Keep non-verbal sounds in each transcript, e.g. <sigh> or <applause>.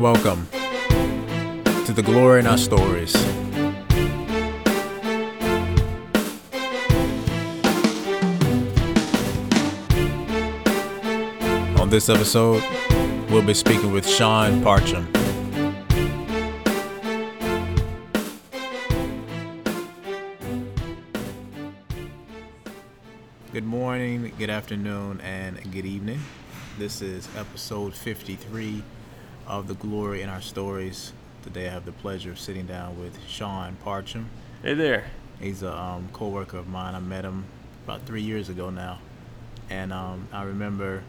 Welcome to the glory in our stories. On this episode, we'll be speaking with Sean Parcham. Good morning, good afternoon, and good evening. This is episode 53 of The Glory in Our Stories. Today I have the pleasure of sitting down with Sean Parcham. Hey there. He's a um, co-worker of mine. I met him about three years ago now. And um, I remember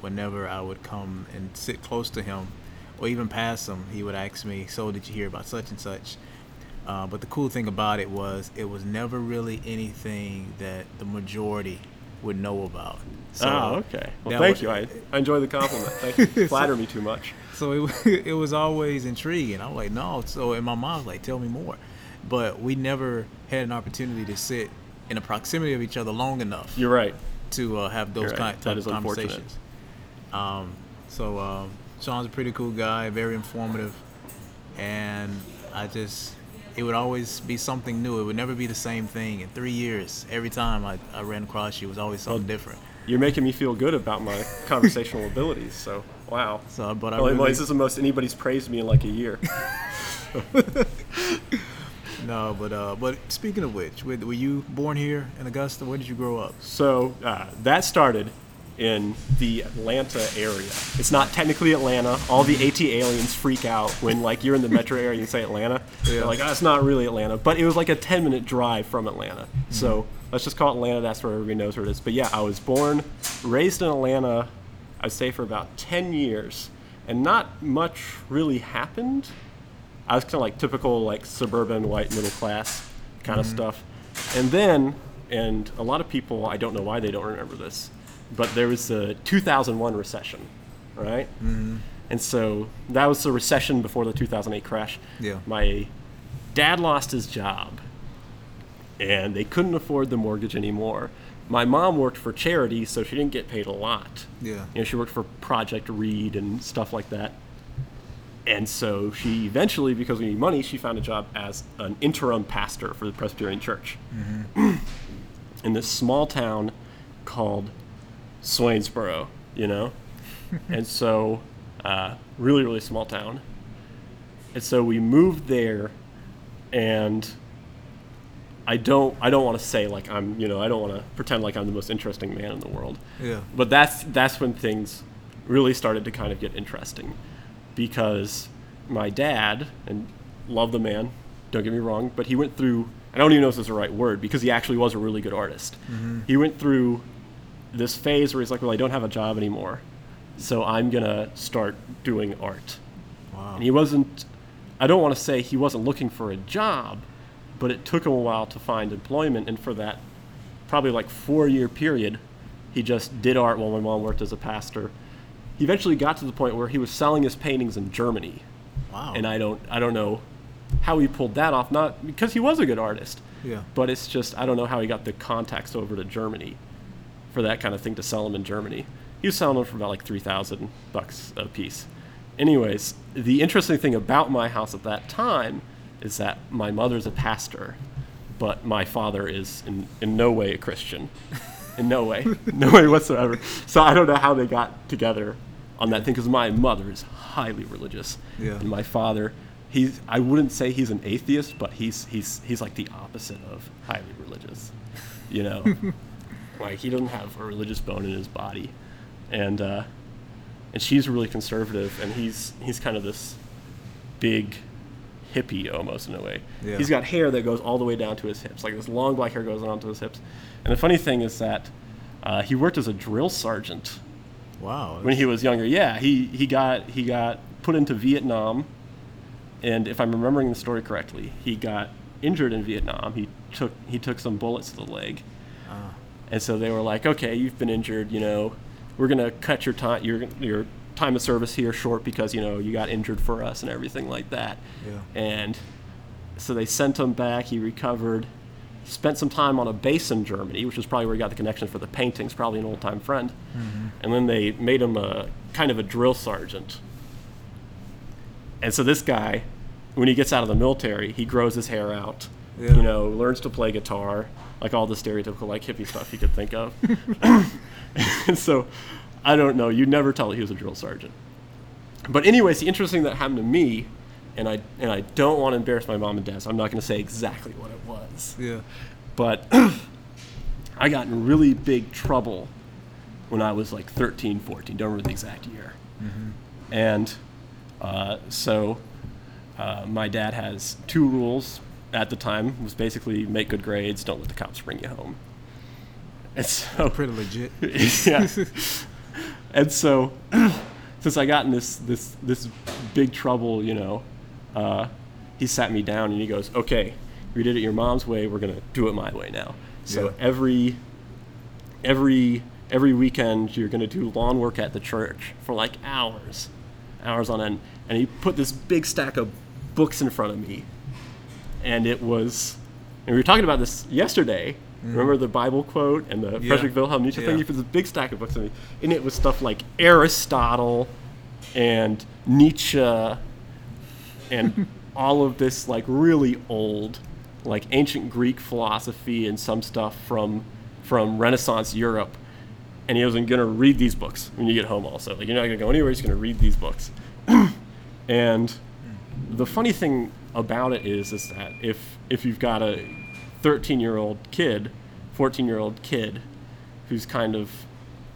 whenever I would come and sit close to him or even pass him, he would ask me, so did you hear about such and such? Uh, but the cool thing about it was it was never really anything that the majority would know about. So oh, okay. Well, thank was- you. I, I <laughs> enjoy the compliment. Thank you. <laughs> Flatter me too much. So it, <laughs> it was always intriguing. I'm like, no. So in my was like, tell me more. But we never had an opportunity to sit in the proximity of each other long enough You're right. to uh, have those right. kind That type is of conversations. Um, so um, Sean's a pretty cool guy, very informative, and I just it would always be something new. It would never be the same thing. In three years, every time I, I ran across you, it was always something different. You're making me feel good about my conversational abilities. So, wow. So, but I Well, really, this is the most anybody's praised me in like a year. <laughs> no, but uh, but speaking of which, were, were you born here in Augusta? Where did you grow up? So uh, that started in the Atlanta area. It's not technically Atlanta. All the ATLiens freak out when like you're in the metro area and you say Atlanta. They're like, oh, it's not really Atlanta. But it was like a 10 minute drive from Atlanta. So let's just call it Atlanta. That's where everybody knows where it is. But yeah, I was born, raised in Atlanta. I'd say for about 10 years, and not much really happened. I was kind of like typical like suburban white middle class kind of stuff. And then, and a lot of people, I don't know why they don't remember this, but there was the 2001 recession, right? Mm-hmm. And so that was the recession before the 2008 crash. Yeah. My dad lost his job, and they couldn't afford the mortgage anymore. My mom worked for charity, so she didn't get paid a lot. Yeah. You know, she worked for Project Read and stuff like that. And so she eventually, because we need money, she found a job as an interim pastor for the Presbyterian Church in this small town called Swainsboro, you know? <laughs> and so, uh, really, really small town. And so we moved there, and I don't, I don't want to say like I'm, you know, I don't want to pretend like I'm the most interesting man in the world. Yeah. But that's that's when things really started to kind of get interesting, because my dad and love the man, don't get me wrong, but he went through. I don't even know if this is the right word because he actually was a really good artist. Mm-hmm. He went through this phase where he's like, well, I don't have a job anymore, so I'm gonna start doing art. Wow. And he wasn't. I don't want to say he wasn't looking for a job, but it took him a while to find employment, and for that probably like four year period, he just did art while my mom worked as a pastor. He eventually got to the point where he was selling his paintings in Germany, Wow. and I don't I don't know how he pulled that off. Not because he was a good artist, Yeah. but it's just I don't know how he got the contacts over to Germany for that kind of thing to sell them in Germany. He was selling them for about like three thousand bucks a piece. Anyways, the interesting thing about my house at that time is that my mother's a pastor, but my father is in, in no way a Christian. In no way. <laughs> no way whatsoever. So I don't know how they got together on that thing because my mother is highly religious. Yeah. And my father, he's I wouldn't say he's an atheist, but he's he's he's like the opposite of highly religious. You know? <laughs> like he doesn't have a religious bone in his body. And uh and she's really conservative and he's he's kind of this big hippie almost in a way. Yeah. He's got hair that goes all the way down to his hips. Like this long black hair goes on to his hips. And the funny thing is that uh, he worked as a drill sergeant Wow. when he was younger. Yeah, he, he got he got put into Vietnam, and if I'm remembering the story correctly, he got injured in Vietnam. He took he took some bullets to the leg, Ah. and so they were like, okay, you've been injured. You know, we're gonna cut your time your your time of service here short because you know you got injured for us and everything like that. Yeah. And so they sent him back. He recovered. Spent some time on a base in Germany, which is probably where he got the connection for the paintings. Probably an old time friend. Mm-hmm. And then they made him a kind of a drill sergeant. And so this guy, when he gets out of the military, he grows his hair out. Yeah. You know, learns to play guitar, like all the stereotypical like hippie stuff you could think of. <laughs> <laughs> and so, I don't know. You'd never tell that he was a drill sergeant. But anyways, the interesting thing that happened to me, and I and I don't want to embarrass my mom and dad, so I'm not going to say exactly what it was. Yeah. But <clears throat> I got in really big trouble when I was like 13, 14. Don't remember the exact year. Mm-hmm. And uh, so uh, my dad has two rules at the time was basically make good grades, don't let the cops bring you home. And so Pretty legit. <laughs> yeah. <laughs> And so, <clears throat> since I got in this this this big trouble, you know, uh, he sat me down and he goes, "Okay, we did it your mom's way. We're gonna do it my way now." So Yeah. every every every weekend, you're gonna do lawn work at the church for like hours, hours on end. And he put this big stack of books in front of me, and it was. And we were talking about this yesterday. Remember the Bible quote and the Yeah. Frederick Wilhelm Nietzsche thing? Yeah. He put this big stack of books in me, and it was stuff like Aristotle and Nietzsche and <laughs> all of this like really old, like ancient Greek philosophy and some stuff from from Renaissance Europe. And he wasn't gonna read these books when you get home. Also, like you're not gonna go anywhere. He's gonna read these books. <clears throat> and the funny thing about it is, is that if if you've got a 13 year old kid, 14 year old kid, who's kind of,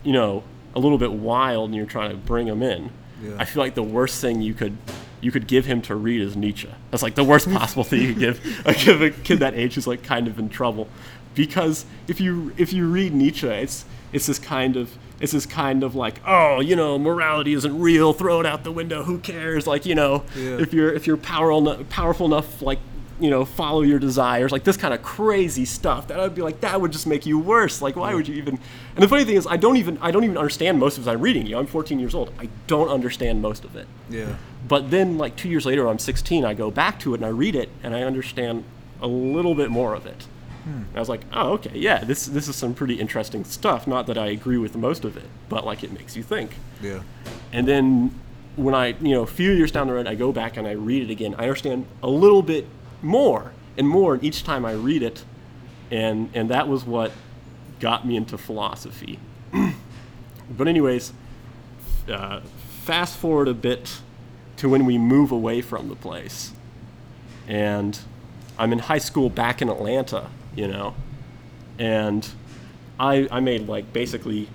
you know, a little bit wild, and you're trying to bring him in, Yeah. I feel like the worst thing you could you could give him to read is Nietzsche. That's like the worst <laughs> possible thing you could give <laughs> give a kid that age who's like kind of in trouble, because if you if you read Nietzsche, it's it's this kind of it's this kind of like oh you know morality isn't real, throw it out the window, who cares? Like you know Yeah. if you're if you're powerful powerful enough like you know follow your desires like this kind of crazy stuff that i'd be like that would just make you worse. Like why would you even and the funny thing is i don't even i don't even understand most of it. I'm reading you know i'm 14 years old. I don't understand most of it. Yeah. but then like two years later i'm 16 i go back to it and i read it and i understand a little bit more of it. Hmm. And i was like oh okay yeah this this is some pretty interesting stuff. Not that i agree with most of it but like it makes you think. Yeah. and then when I, you know, a few years down the road, I go back and I read it again. I understand a little bit more and more each time I read it, and and that was what got me into philosophy. <clears throat> but anyways, uh, fast forward a bit to when we move away from the place, and I'm in high school back in Atlanta, you know, and I I made like basically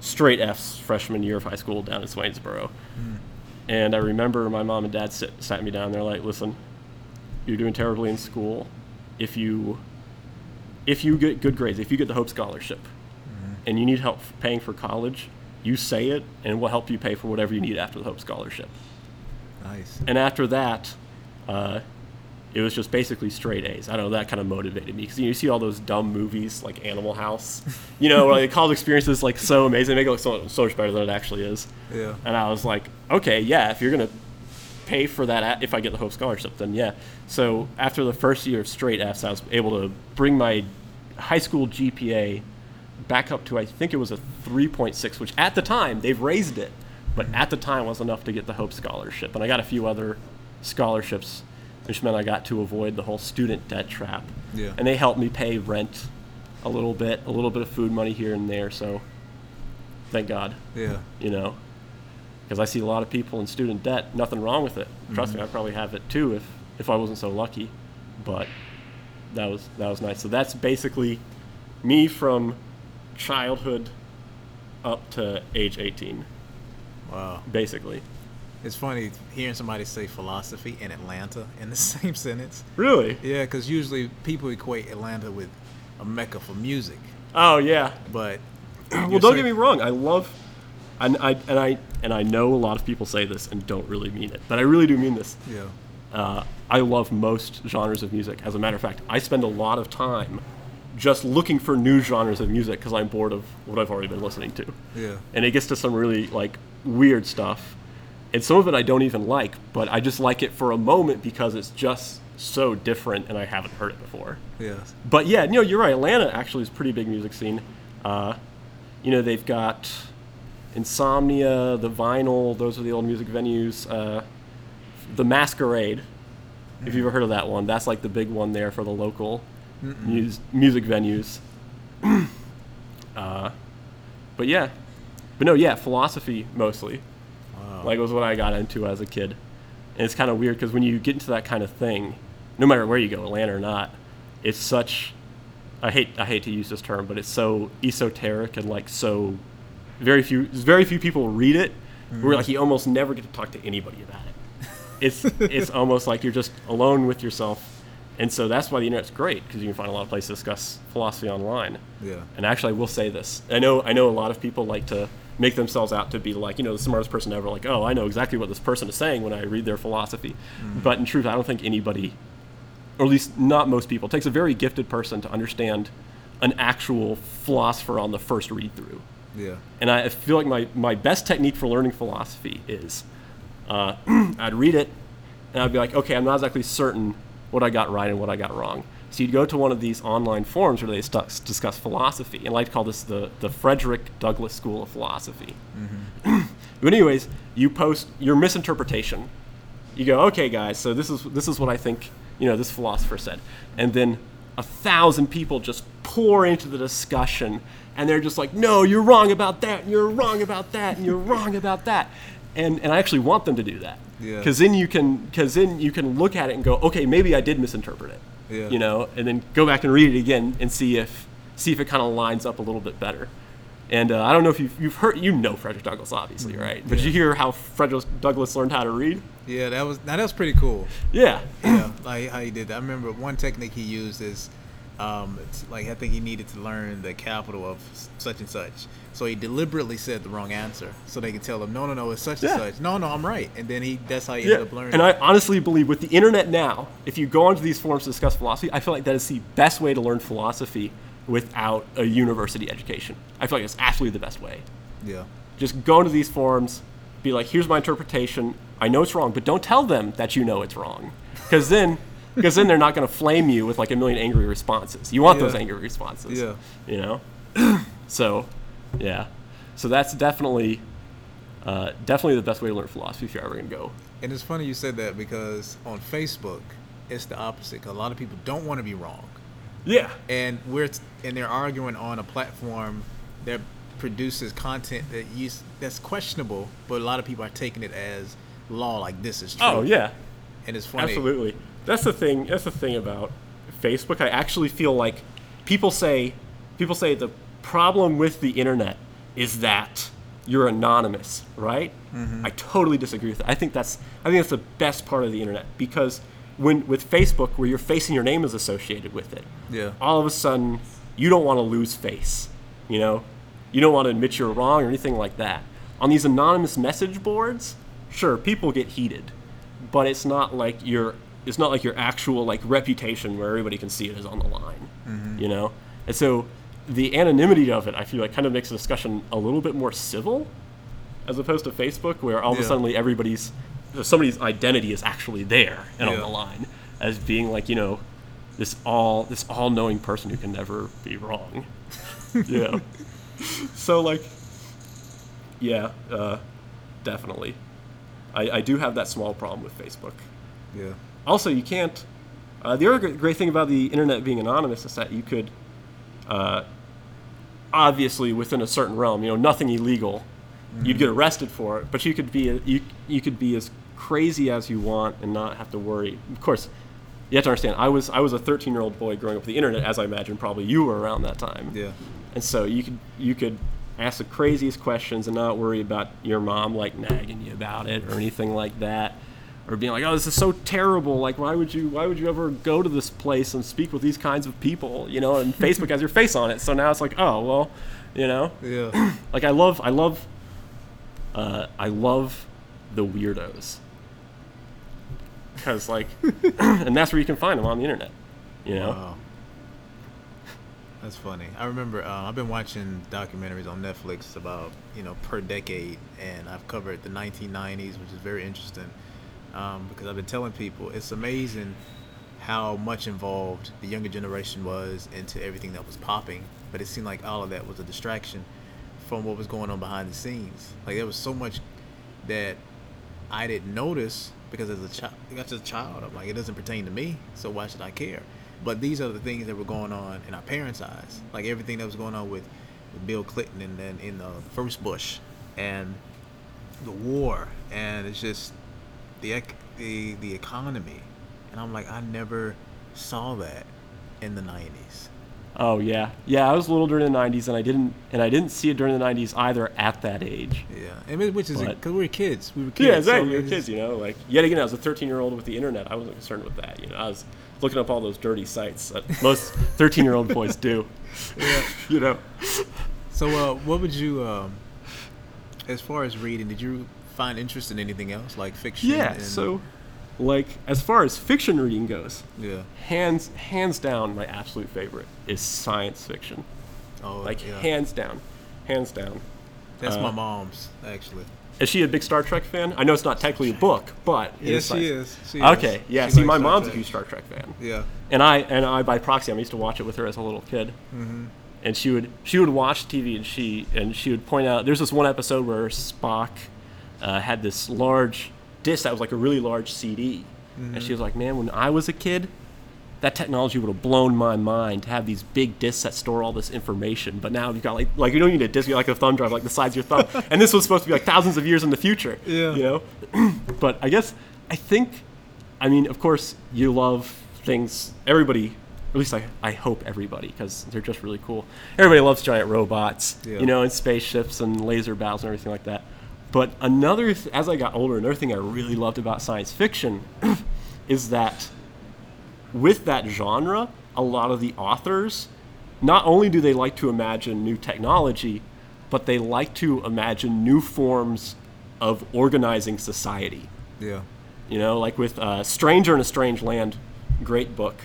straight F's freshman year of high school down in Swainsboro. And I remember my mom and dad sit, sat me down. They're like, "Listen, you're doing terribly in school. If you if you get good grades, if you get the Hope Scholarship, and you need help paying for college, you say it, and we'll help you pay for whatever you need after the Hope Scholarship." Nice. And after that, uh, it was just basically straight A's. I don't know, that kind of motivated me because you see all those dumb movies like Animal House, <laughs> you know, like college experience is like so amazing. They make it look so, so much better than it actually is. Yeah. And I was like, okay, yeah, if you're gonna pay for that if I get the Hope Scholarship, then yeah. So after the first year of straight F's, I was able to bring my high school GPA back up to I think it was a 3.6, which at the time they've raised it, but at the time was enough to get the Hope Scholarship, and I got a few other scholarships, which meant I got to avoid the whole student debt trap. Yeah. And they helped me pay rent a little bit, a little bit of food money here and there. So thank God Yeah. you know, because I see a lot of people in student debt. Nothing wrong with it. Trust me, mm-hmm. I probably have it too if if I wasn't so lucky. But that was that was nice. So that's basically me from childhood up to age 18, Wow. basically. It's funny hearing somebody say philosophy in Atlanta in the <laughs> same sentence. Really? Yeah, because usually people equate Atlanta with a mecca for music, Oh yeah. but <clears throat> well, don't get me wrong. I love, and I and I and I know a lot of people say this and don't really mean it, but I really do mean this. Yeah. Uh, I love most genres of music. As a matter of fact, I spend a lot of time just looking for new genres of music because I'm bored of what I've already been listening to. Yeah. And it gets to some really like weird stuff. And some of it I don't even like, but I just like it for a moment because it's just so different and I haven't heard it before. Yeah. But yeah, you know, you're right. Atlanta actually is a pretty big music scene. Uh, you know, they've got Insomnia, the Vinyl. Those are the old music venues. Uh, the Masquerade. If you've ever heard of that one, that's like the big one there for the local mus- music venues. <clears throat> uh, but yeah, but no, yeah, philosophy mostly. Wow. Like it was what I got into as a kid, and it's kind of weird because when you get into that kind of thing, no matter where you go, Atlanta or not, it's such. I hate I hate to use this term, but it's so esoteric and like so. Very few very few people read it. Where mm-hmm. like you almost never get to talk to anybody about it. It's it's almost like you're just alone with yourself, and so that's why the internet's great because you can find a lot of places to discuss philosophy online. Yeah. And actually, I will say this. I know I know a lot of people like to make themselves out to be like you know the smartest person ever. Like oh I know exactly what this person is saying when I read their philosophy. Mm-hmm. But in truth, I don't think anybody, or at least not most people, it takes a very gifted person to understand an actual philosopher on the first read through. Yeah. And I feel like my, my best technique for learning philosophy is uh, <clears throat> I'd read it and I'd be like, okay, I'm not exactly certain what I got right and what I got wrong. So you'd go to one of these online forums where they stu- discuss philosophy, and I like to call this the, the Frederick Douglass School of Philosophy. <clears throat> but anyways, you post your misinterpretation. You go, okay, guys, so this is this is what I think you know this philosopher said, and then a thousand people just pour into the discussion, and they're just like, no, you're wrong about that, and you're wrong about that, and you're wrong about that, and and I actually want them to do that, Yeah. because then you can because then you can look at it and go, okay, maybe I did misinterpret it, Yeah. you know, and then go back and read it again and see if see if it kind of lines up a little bit better. And uh, I don't know if you've, you've heard, you know Frederick Douglass, obviously, right? But did you hear how Frederick Douglass learned how to read? Yeah, that was that was pretty cool. Yeah. Yeah, like how he did that. I remember one technique he used is, um, it's like I think he needed to learn the capital of such and such. So he deliberately said the wrong answer, so they could tell him, no, no, no, it's such Yeah. and such. No, no, I'm right. And then he that's how he Yeah. ended up learning. And I honestly believe with the internet now, if you go onto these forums to discuss philosophy, I feel like that is the best way to learn philosophy without a university education. I feel like it's absolutely the best way. yeah, Just go into these forums, be like, here's my interpretation. I know it's wrong, but don't tell them that you know it's wrong. Because then, because then they're not going to flame you with like a million angry responses. You want those angry responses. Yeah. You know? <clears throat> so, yeah. So that's definitely, uh, definitely the best way to learn philosophy if you're ever going to go. and it's funny you said that because on Facebook, it's the opposite. 'cause a lot of people don't want to be wrong. Yeah. and we're and they're arguing on a platform that produces content that use that's questionable, but a lot of people are taking it as law, like this is true. Oh, yeah. and it's funny. Absolutely. That's the thing. That's the thing about Facebook. I actually feel like people say people say the problem with the internet is that you're anonymous, right? Mm-hmm. I totally disagree with that. I think that's I think that's the best part of the internet because when with Facebook where your face and your name is associated with it, Yeah. all of a sudden you don't want to lose face, you know? You don't want to admit you're wrong or anything like that. On these anonymous message boards, sure, people get heated, but it's not like your it's not like your actual like reputation where everybody can see it is on the line, you know? And so the anonymity of it, I feel like kind of makes the discussion a little bit more civil as opposed to Facebook where all of a sudden everybody's somebody's identity is actually there and on the line as being like, you know, this all this all knowing person who can never be wrong. <laughs> yeah. So like yeah, uh, definitely. I, I do have that small problem with Facebook. Yeah, Also, you can't. Uh, the other great thing about the internet being anonymous is that you could, uh, obviously within a certain realm, you know, nothing illegal, you'd get arrested for it, but you could be you you could be as crazy as you want and not have to worry. Of course, you have to understand. I was I was a 13 year old boy growing up with the internet, as I imagine probably you were around that time. yeah, And so you could you could ask the craziest questions and not worry about your mom like nagging you about it or anything like that, or being like, "Oh, this is so terrible! Like, why would you why would you ever go to this place and speak with these kinds of people? You know?" And Facebook has your face on it, so now it's like, "Oh, well, you know." yeah, <clears throat> Like I love I love uh, I love the weirdos because like, <clears throat> and that's where you can find them on the internet. You know. Wow. That's funny. I remember uh, I've been watching documentaries on Netflix about you know per decade, and I've covered the 1990s, which is very interesting um, because I've been telling people it's amazing how much involved the younger generation was into everything that was popping, but it seemed like all of that was a distraction from what was going on behind the scenes. Like there was so much that I didn't notice because as a child, as a child, I'm like, it doesn't pertain to me, so why should I care? But these are the things that were going on in our parents' eyes, like everything that was going on with, with Bill Clinton and then in the first Bush, and the war, and it's just the the the economy, and I'm like, I never saw that in the '90s. Oh yeah, yeah. I was little during the '90s, and I didn't, and I didn't see it during the '90s either at that age. Yeah, I mean, which is because we were kids. We were kids. Yeah, exactly. so You're it's- kids, you know. Like yet again, I was a 13 year old with the internet. I wasn't concerned with that. You know, I was looking up all those dirty sites that <laughs> most 13 year old boys do. <laughs> Yeah. <laughs> You know. So, uh, what would you, um, as far as reading, did you find interest in anything else like fiction? Yeah. and- So, like as far as fiction reading goes, yeah. hands hands down, my absolute favorite is science fiction. Oh, Like yeah. hands down, hands down. That's uh, my mom's actually. Is she a big Star Trek fan? I know it's not technically a book, but Yes, is she is. She Okay, yeah. She See, my Star mom's a huge Star Trek fan. Yeah. and I and I by proxy, I used to watch it with her as a little kid. Mm-hmm. And she would she would watch TV and she and she would point out there's this one episode where Spock uh, had this large disc that was like a really large CD, and Mm-hmm. she was like, "Man, when I was a kid." That technology would have blown my mind to have these big discs that store all this information. But now you've got like like you don't need a disc, you like a thumb drive like the size of your thumb. <laughs> and this was supposed to be like thousands of years in the future. Yeah. You know? <clears throat> but I guess I think I mean, of course, you love things. Everybody, at least I, I hope everybody, because they're just really cool. Everybody loves giant robots, Yeah. you know, and spaceships and laser battles and everything like that. But another, th- as I got older, another thing I really loved about science fiction <clears throat> is that with that genre, a lot of the authors, not only do they like to imagine new technology, but they like to imagine new forms of organizing society. Yeah. You know, like with uh, Stranger in a Strange Land, great book.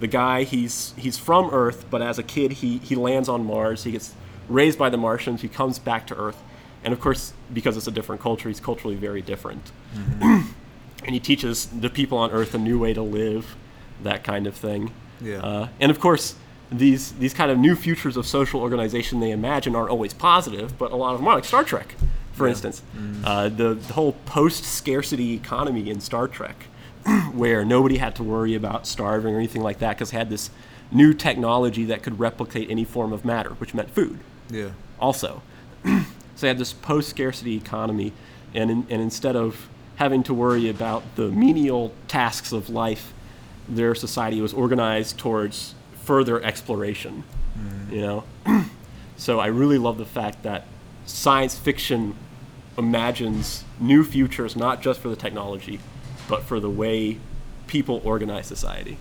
The guy, he's he's from Earth, but as a kid, he he lands on Mars. He gets raised by the Martians. He comes back to Earth, and of course, because it's a different culture, he's culturally very different. <clears throat> and he teaches the people on Earth a new way to live, that kind of thing. Yeah. Uh, and of course, these these kind of new futures of social organization they imagine aren't always positive, but a lot of them are, like Star Trek, for instance. Uh, the, the whole post-scarcity economy in Star Trek, <clears throat> where nobody had to worry about starving or anything like that, because they had this new technology that could replicate any form of matter, which meant food Yeah. also. So they had this post-scarcity economy, and in, and instead of having to worry about the menial tasks of life, their society was organized towards further exploration. Mm-hmm. You know, <clears throat> so I really love the fact that science fiction imagines new futures, not just for the technology, but for the way people organize society.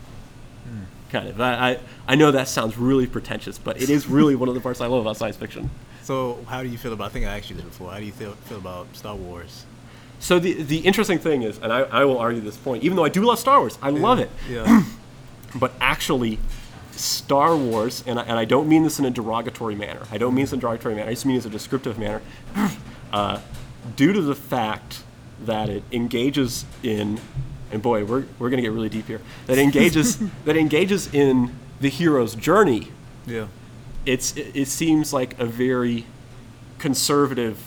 Hmm. Kind of. I, I, I know that sounds really pretentious, but it is really one of the parts I love about science fiction. So, how do you feel about? I think I asked you this before. How do you feel feel about Star Wars? So the the interesting thing is, and I, I will argue this point, even though I do love Star Wars, I love it, Yeah. <clears throat> but actually, Star Wars, and I, and I don't mean this in a derogatory manner. I don't mean this in a derogatory manner. I just mean this in a descriptive manner. <clears throat> uh, due to the fact that it engages in, and boy, we're, we're going to get really deep here. That engages <laughs> that engages in the hero's journey. yeah. It's it, seems like a very conservative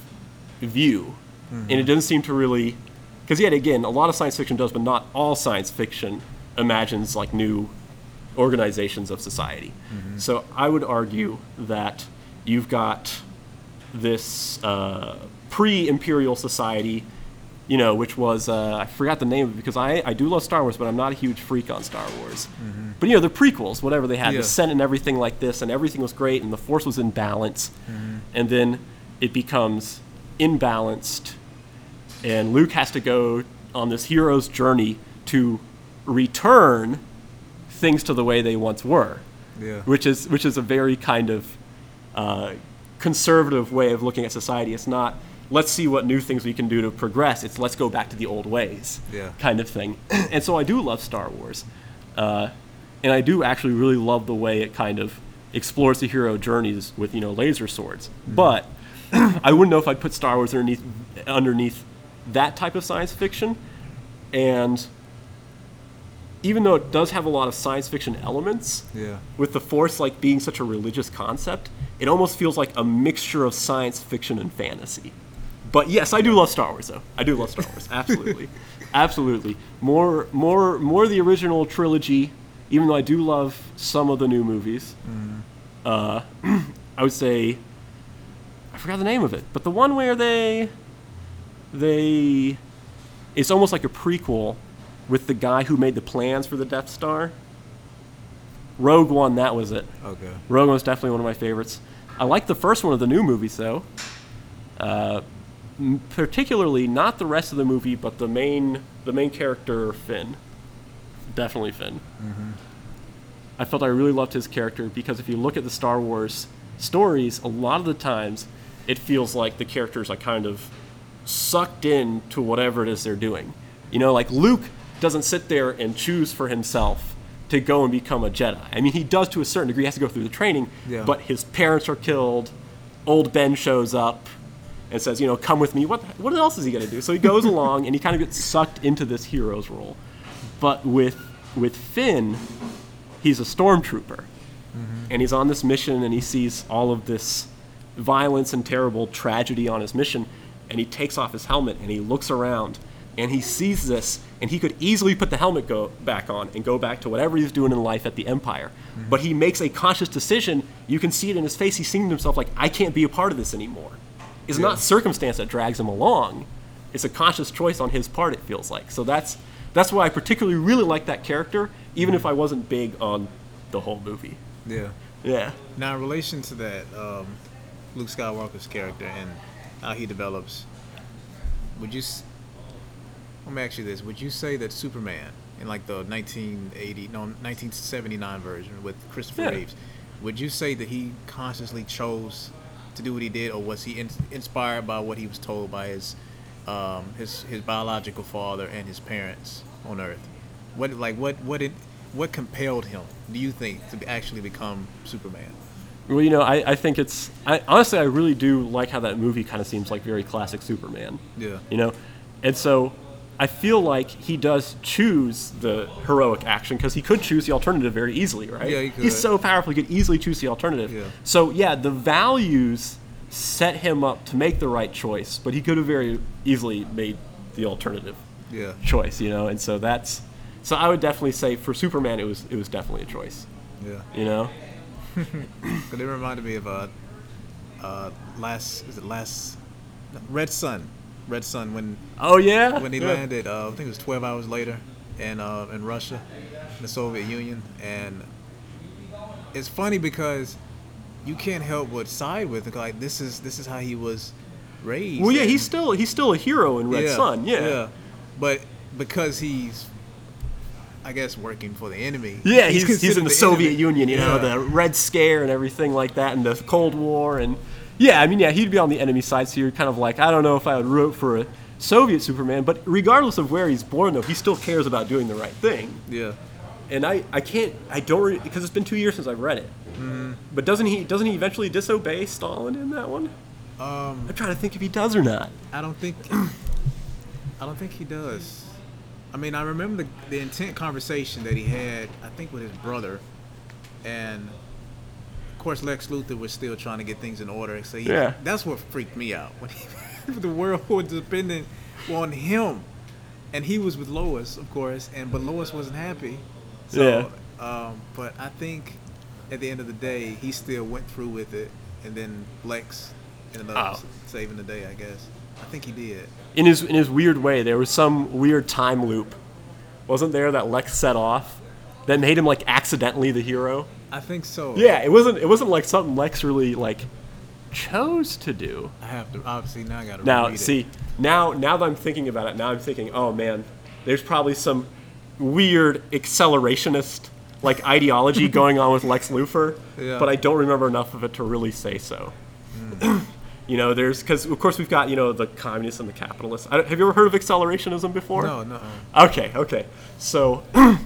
view, and it doesn't seem to really, because yet again, a lot of science fiction does, but not all science fiction imagines like new organizations of society. So I would argue that you've got this uh, pre-imperial society, you know, which was uh, I forgot the name of it because I I do love Star Wars, but I'm not a huge freak on Star Wars. But you know, the prequels, whatever they had, Yeah. the Senate and everything like this, and everything was great, and the Force was in balance, and then it becomes imbalanced, and Luke has to go on this hero's journey to return things to the way they once were Yeah. which is which is a very kind of uh, conservative way of looking at society. It's not let's see what new things we can do to progress. It's let's go back to the old ways, Yeah. kind of thing. <clears throat> and so I do love Star Wars, uh, and I do actually really love the way it kind of explores the hero journeys with you know laser swords. But <clears throat> I wouldn't know if I'd put Star Wars underneath underneath that type of science fiction, and even though it does have a lot of science fiction elements, Yeah. with the force like being such a religious concept, it almost feels like a mixture of science fiction and fantasy. But yes, I do love Star Wars though. I do love Star Wars. Absolutely, <laughs> absolutely. More, more, more the original trilogy. Even though I do love some of the new movies, uh, <clears throat> I would say I forgot the name of it, but the one where they they it's almost like a prequel with the guy who made the plans for the Death Star. Rogue One, that was it. Okay. Rogue One was definitely one of my favorites. I like the first one of the new movies though. Uh, particularly not the rest of the movie, but the main the main character Finn. Definitely Finn. Mm-hmm. I felt I really loved his character because if you look at the Star Wars stories, a lot of the times it feels like the characters are kind of sucked in to whatever it is they're doing. You know, like Luke doesn't sit there and choose for himself to go and become a Jedi. I mean, he does to a certain degree, he has to go through the training, Yeah. but his parents are killed. Old Ben shows up and says, you know, come with me. What, what else is he going to do? So he goes along and he kind of gets sucked into this hero's role. But with, with Finn, he's a stormtrooper. Mm-hmm. And he's on this mission and he sees all of this violence and terrible tragedy on his mission. And he takes off his helmet and he looks around and he sees this and he could easily put the helmet go back on and go back to whatever he's doing in life at the Empire. Mm-hmm. But he makes a conscious decision. You can see it in his face. He's seeing to himself, like, I can't be a part of this anymore. It's not circumstance that drags him along. It's a conscious choice on his part, it feels like. So that's that's why I particularly really like that character, even if I wasn't big on the whole movie. Yeah. Yeah. Now, in relation to that, um, Luke Skywalker's character and how he develops, would you? Let me ask you this: Would you say that Superman, in like the 1980, no, 1979 version with Christopher Yeah. Reeves, would you say that he consciously chose to do what he did, or was he in, inspired by what he was told by his, um, his his biological father and his parents on Earth? What like what what it what compelled him? Do you think to actually become Superman? Well, you know, I, I think it's I, honestly I really do like how that movie kind of seems like very classic Superman. Yeah. You know, and so I feel like he does choose the heroic action because he could choose the alternative very easily, right? Yeah, he could. He's so powerful, he could easily choose the alternative. Yeah. So yeah, the values set him up to make the right choice, but he could have very easily made the alternative Yeah. choice, you know. And so that's so I would definitely say for Superman, it was it was definitely a choice, Yeah. you know. <laughs> But it reminded me of uh, uh, last is it last Red Son, Red Son when Oh yeah. when he Yeah. landed. Uh, I think it was 12 hours later in uh, in Russia, in the Soviet Union, and it's funny because you can't help but side with it. Like this is this is how he was raised. Well, yeah, and- he's still he's still a hero in Red Son. Yeah. Yeah, but because he's, I guess, working for the enemy. Yeah, he's, he's, considered in the, Soviet enemy. Union, you know, the Red Scare and everything like that, and the Cold War, and yeah, I mean, yeah, he'd be on the enemy side, so you're kind of like, I don't know if I would root for a Soviet Superman, but regardless of where he's born, though, he still cares about doing the right thing, Yeah. and I, I can't, I don't, re- because it's been two years since I've read it, Mm-hmm. but doesn't he, doesn't he eventually disobey Stalin in that one? Um, I'm trying to think if he does or not. I don't think. <clears throat> I don't think he does. I mean, I remember the, the intent conversation that he had. I think with his brother, and of course Lex Luthor was still trying to get things in order. So he, Yeah. that's what freaked me out <laughs> when he, the world was dependent on him, and he was with Lois, of course, and but Lois wasn't happy. So, um, but I think at the end of the day, he still went through with it, and then Lex ended up Oh. saving the day. I guess. I think he did. in his in his weird way, there was some weird time loop, wasn't there that Lex set off, that made him like accidentally the hero. I think so. Yeah, it wasn't it wasn't like something Lex really like chose to do. I have to. Obviously, now I got to Now, read see, It. now now that I'm thinking about it, now I'm thinking, oh man, there's probably some weird accelerationist like ideology <laughs> going on with Lex Luthor, Yeah. but I don't remember enough of it to really say so. Hmm. <clears throat> you know, there's because of course we've got you know the communists and the capitalists. I, don't- have you ever heard of accelerationism before? No, no. Okay, okay. So, <clears throat>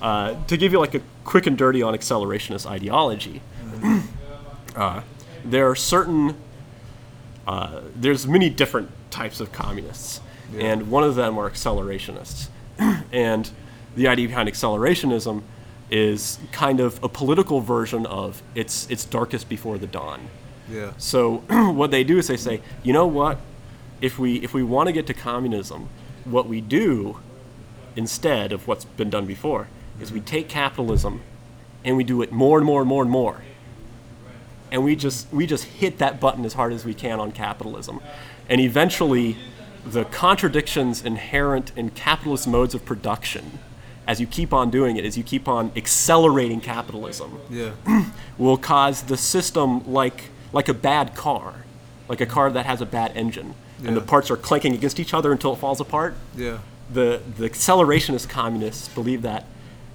uh, to give you like a quick and dirty on accelerationist ideology, <clears throat> uh, there are certain, uh, there's many different types of communists, and one of them are accelerationists. <clears throat> and the idea behind accelerationism is kind of a political version of it's it's darkest before the dawn. Yeah. So <clears throat> what they do is they say, you know what? if we if we want to get to communism, what we do instead of what's been done before is we take capitalism and we do it more and more and more and more. And we just we just hit that button as hard as we can on capitalism. And eventually the contradictions inherent in capitalist modes of production as you keep on doing it, as you keep on accelerating capitalism, Yeah. <clears throat> will cause the system like like a bad car, like a car that has a bad engine, and the parts are clanking against each other until it falls apart. Yeah. The the accelerationist communists believe that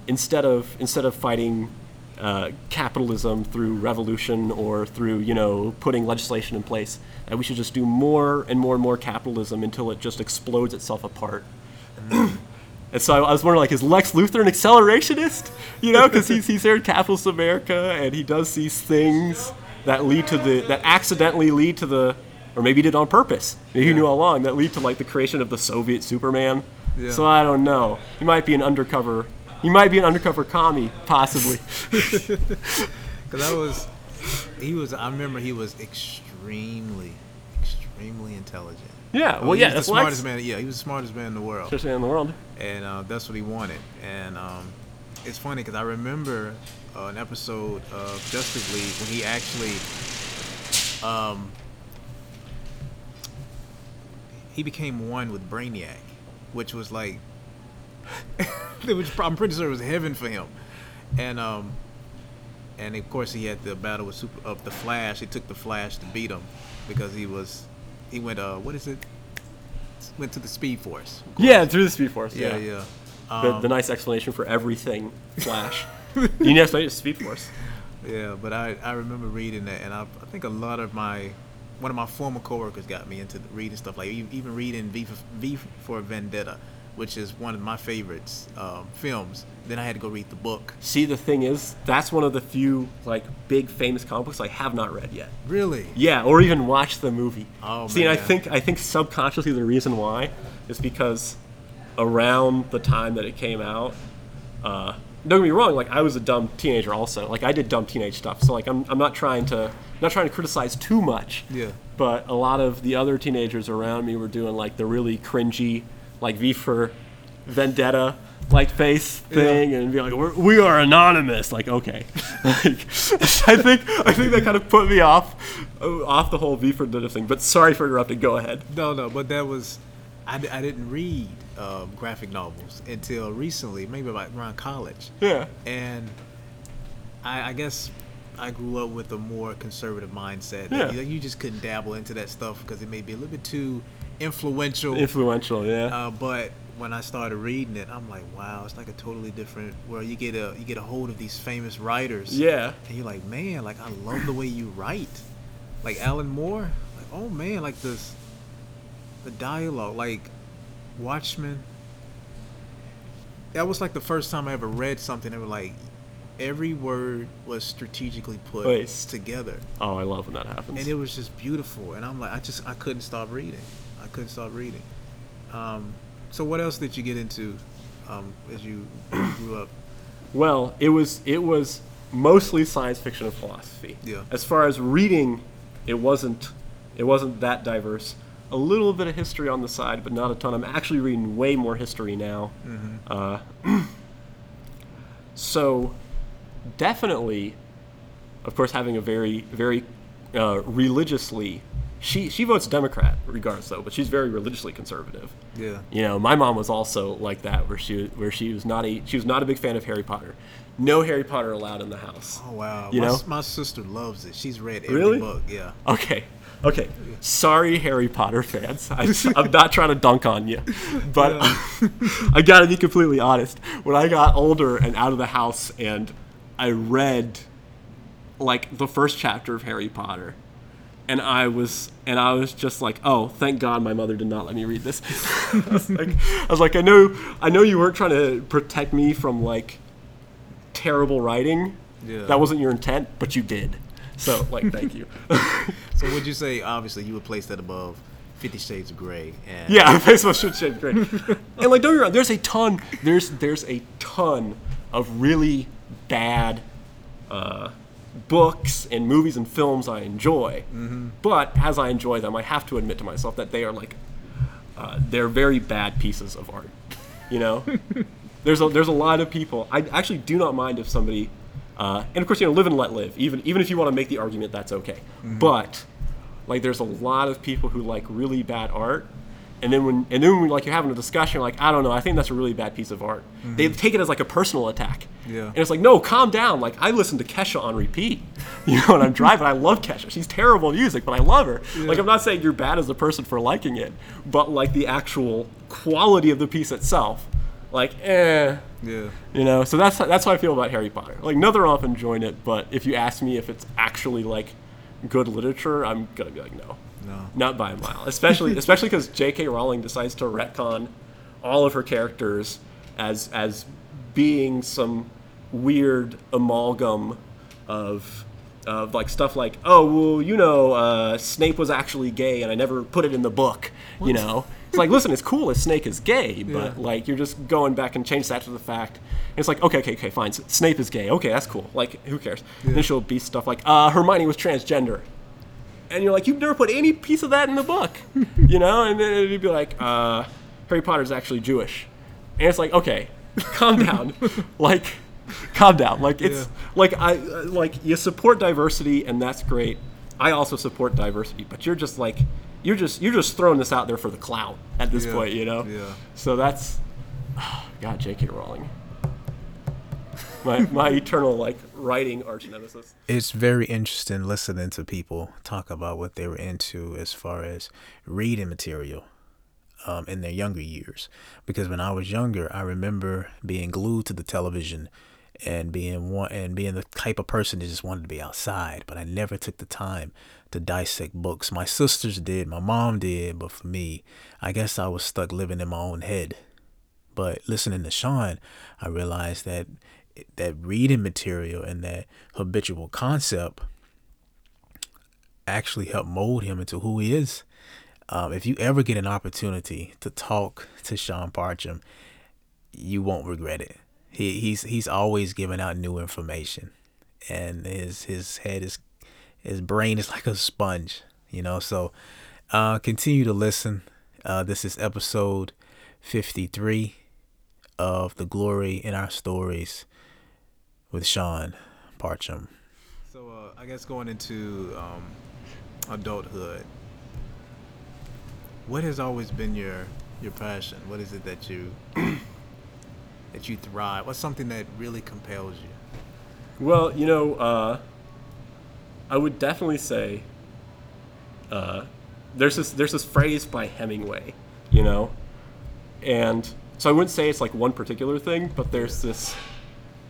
instead of instead of fighting uh, capitalism through revolution or through you know putting legislation in place, that we should just do more and more and more capitalism until it just explodes itself apart. And so I was wondering, like, is Lex Luthor an accelerationist? You know, because he's he's here in capitalist America, and he does these things that lead to the that accidentally lead to the, or maybe he did on purpose. Maybe he knew all along that lead to like the creation of the Soviet Superman. Yeah. So I don't know. He might be an undercover. He might be an undercover commie, possibly. <laughs> Because I was, he was. I remember he was extremely, extremely intelligent. yeah. Well, he yeah. was the smartest man. Yeah, he was the smartest man in the world, Especially in the world. and uh, that's what he wanted. And um, it's funny because I remember uh, an episode of Justice League when he actually, um, he became one with Brainiac, which was like, <laughs> it was. I'm pretty sure it was heaven for him, and um, and of course he had the battle with super of the Flash. He took the Flash to beat him because he was he went uh what is it went to the Speed Force. Yeah, through the Speed Force. yeah, Yeah. yeah. The, Um, the nice explanation for everything. Flash. <laughs> you need to explain it to Speed Force. Yeah, but I, I remember reading that, and I, I think a lot of my one of my former coworkers got me into reading stuff like even reading V for, v for Vendetta, which is one of my favorites um, films. Then I had to go read the book. See, the thing is, that's one of the few like big famous comic books I have not read yet. Really? Yeah, or even watched the movie. Oh, See, and I think I think subconsciously the reason why is because around the time that it came out, uh, don't get me wrong, like I was a dumb teenager also. Like I did dumb teenage stuff. So like I'm, I'm not trying to not trying to criticize too much. Yeah. But a lot of the other teenagers around me were doing like the really cringy, like V for Vendetta like face thing and be like We're, we are anonymous like okay <laughs> like, <laughs> i think i think that kind of put me off off the whole v for vendetta thing but sorry for interrupting go ahead No, no, but that was I, I didn't read um, graphic novels until recently, maybe about around college. yeah and I, I guess I grew up with a more conservative mindset. Yeah. You, you just couldn't dabble into that stuff because it may be a little bit too influential. influential yeah uh, but when I started reading it, I'm like, wow, it's like a totally different. world. you get a you get a hold of these famous writers. yeah And you're like, man, like I love the way you write. Like Alan Moore, like oh man, like this, the dialogue, like Watchmen. That was like the first time I ever read something that was like every word was strategically put Placed. together, oh i love when that happens and it was just beautiful. And I'm like, I just I couldn't stop reading. I couldn't stop reading. Um, so what else did you get into um, as you <coughs> grew up? Well, it was it was mostly science fiction and philosophy. Yeah. As far as reading, it wasn't it wasn't that diverse. A little bit of history on the side, but not a ton. I'm actually reading way more history now. Uh, <clears throat> so, definitely, of course, having a very very uh, religiously. She she votes Democrat regardless though, but she's very religiously conservative. Yeah. You know, my mom was also like that, where she where she was not a she was not a big fan of Harry Potter. No Harry Potter allowed in the house. Oh wow! You my, know? my sister loves it. She's read every Really? book. Yeah. Okay, okay. Sorry, Harry Potter fans. I, <laughs> I'm not trying to dunk on you, but <laughs> I gotta be completely honest. When I got older and out of the house, and I read like the first chapter of Harry Potter, and I was and I was just like, oh, thank God my mother did not let me read this. <laughs> I, was like, I was like, I know, I know you weren't trying to protect me from like terrible writing. Yeah. That wasn't your intent, but you did. So, like, thank you. <laughs> So would you say? Obviously, you would place that above Fifty Shades of Grey. And yeah, Facebook should shade Grey. and like, don't get me wrong, there's a ton, there's there's a ton of really bad, uh, books and movies and films I enjoy. Mm-hmm. But as I enjoy them, I have to admit to myself that they are like uh, they're very bad pieces of art. <laughs> You know, <laughs> there's a there's a lot of people. I actually do not mind if somebody, uh, and of course you know live and let live. Even even if you want to make the argument, that's okay. But like there's a lot of people who like really bad art. And then when and then when like you're having a discussion, like I don't know, I think that's a really bad piece of art. They take it as like a personal attack. Yeah. And it's like, no, calm down. Like I listen to Kesha on repeat. <laughs> You know, when I'm driving, I love Kesha. She's terrible music, but I love her. Yeah. Like I'm not saying you're bad as a person for liking it, but like the actual quality of the piece itself, like eh. Yeah. You know, so that's that's how I feel about Harry Potter. Like nothing off enjoying it, but if you ask me if it's actually like good literature, I'm gonna be like no, No. not by a mile. Especially <laughs> especially because J.K. Rowling decides to retcon all of her characters as as being some weird amalgam of of like stuff like oh well you know uh, Snape was actually gay and I never put it in the book. You know. It's like, listen, it's cool if Snape is gay, but Yeah. like you're just going back and change that to the fact. And it's like, okay, okay, okay, fine. Snape is gay. Okay, that's cool. Like, who cares? Then she'll be stuff like, uh, Hermione was transgender. And you're like, you've never put any piece of that in the book, <laughs> you know? And then it'd be like, uh, Harry Potter's actually Jewish. And it's like, okay, <laughs> calm down. <laughs> like, calm down. Like, it's Yeah. like, I, like, you support diversity, and that's great. I also support diversity, but you're just like, you're just, you're just throwing this out there for the clout at this Yeah. point, you know? Yeah. So that's, <sighs> God, J.K. Rowling. My, my eternal, like, writing arch nemesis. It's very interesting listening to people talk about what they were into as far as reading material um, in their younger years. Because when I was younger, I remember being glued to the television and being one and being the type of person that just wanted to be outside. But I never took the time to dissect books. My sisters did, my mom did, but for me, I guess I was stuck living in my own head. But listening to Sean, I realized that that reading material and that habitual concept actually helped mold him into who he is. Um, if you ever get an opportunity to talk to Sean Parcham, you won't regret it. He, he's he's always giving out new information, and his his head is his brain is <laughs> like a sponge, you know. So uh, continue to listen. Uh, this is episode fifty three of the glory in our stories with Sean Parcham. So uh, I guess going into um, adulthood, what has always been your your passion? What is it that you <clears throat> that you thrive? What's something that really compels you? Well, you know, uh, I would definitely say uh, there's this there's this phrase by Hemingway, you know, and so I wouldn't say it's like one particular thing, but there's this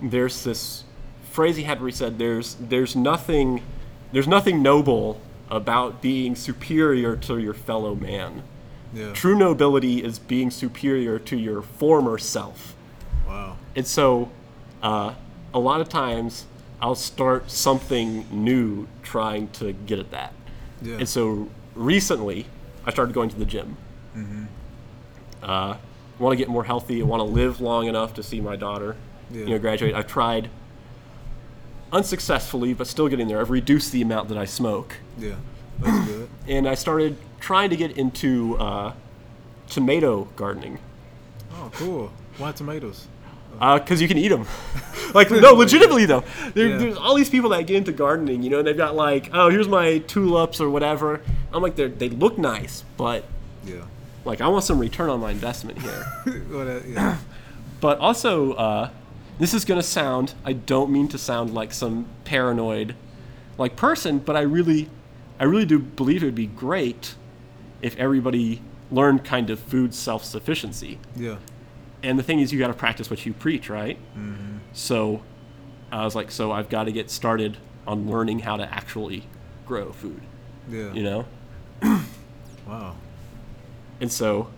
there's this phrase he had where he said there's there's nothing there's nothing noble about being superior to your fellow man. Yeah. True nobility is being superior to your former self. Wow. And so, uh, a lot of times, I'll start something new trying to get at that. Yeah. And so, recently, I started going to the gym. Mm-hmm. Uh, I want to get more healthy. I want to live long enough to see my daughter, Yeah. you know, graduate. I've tried unsuccessfully, but still getting there. I've reduced the amount that I smoke, Yeah. That's good. <clears throat> and I started trying to get into uh, tomato gardening. Oh, cool. Why tomatoes? because you can eat them. <laughs> like no, legitimately though, there, Yeah. there's all these people that get into gardening, you know, and they've got like, oh, here's my tulips or whatever. I'm like, they they look nice, but Yeah. like I want some return on my investment here. <laughs> well, that, yeah. <clears throat> but also, uh, this is gonna sound. I don't mean to sound like some paranoid, like person, but I really, I really do believe it would be great if everybody learned kind of food self-sufficiency. yeah. and the thing is you got to practice what you preach right Mm-hmm. so i was like so i've got to get started on learning how to actually grow food Yeah. you know <clears throat> Wow. and so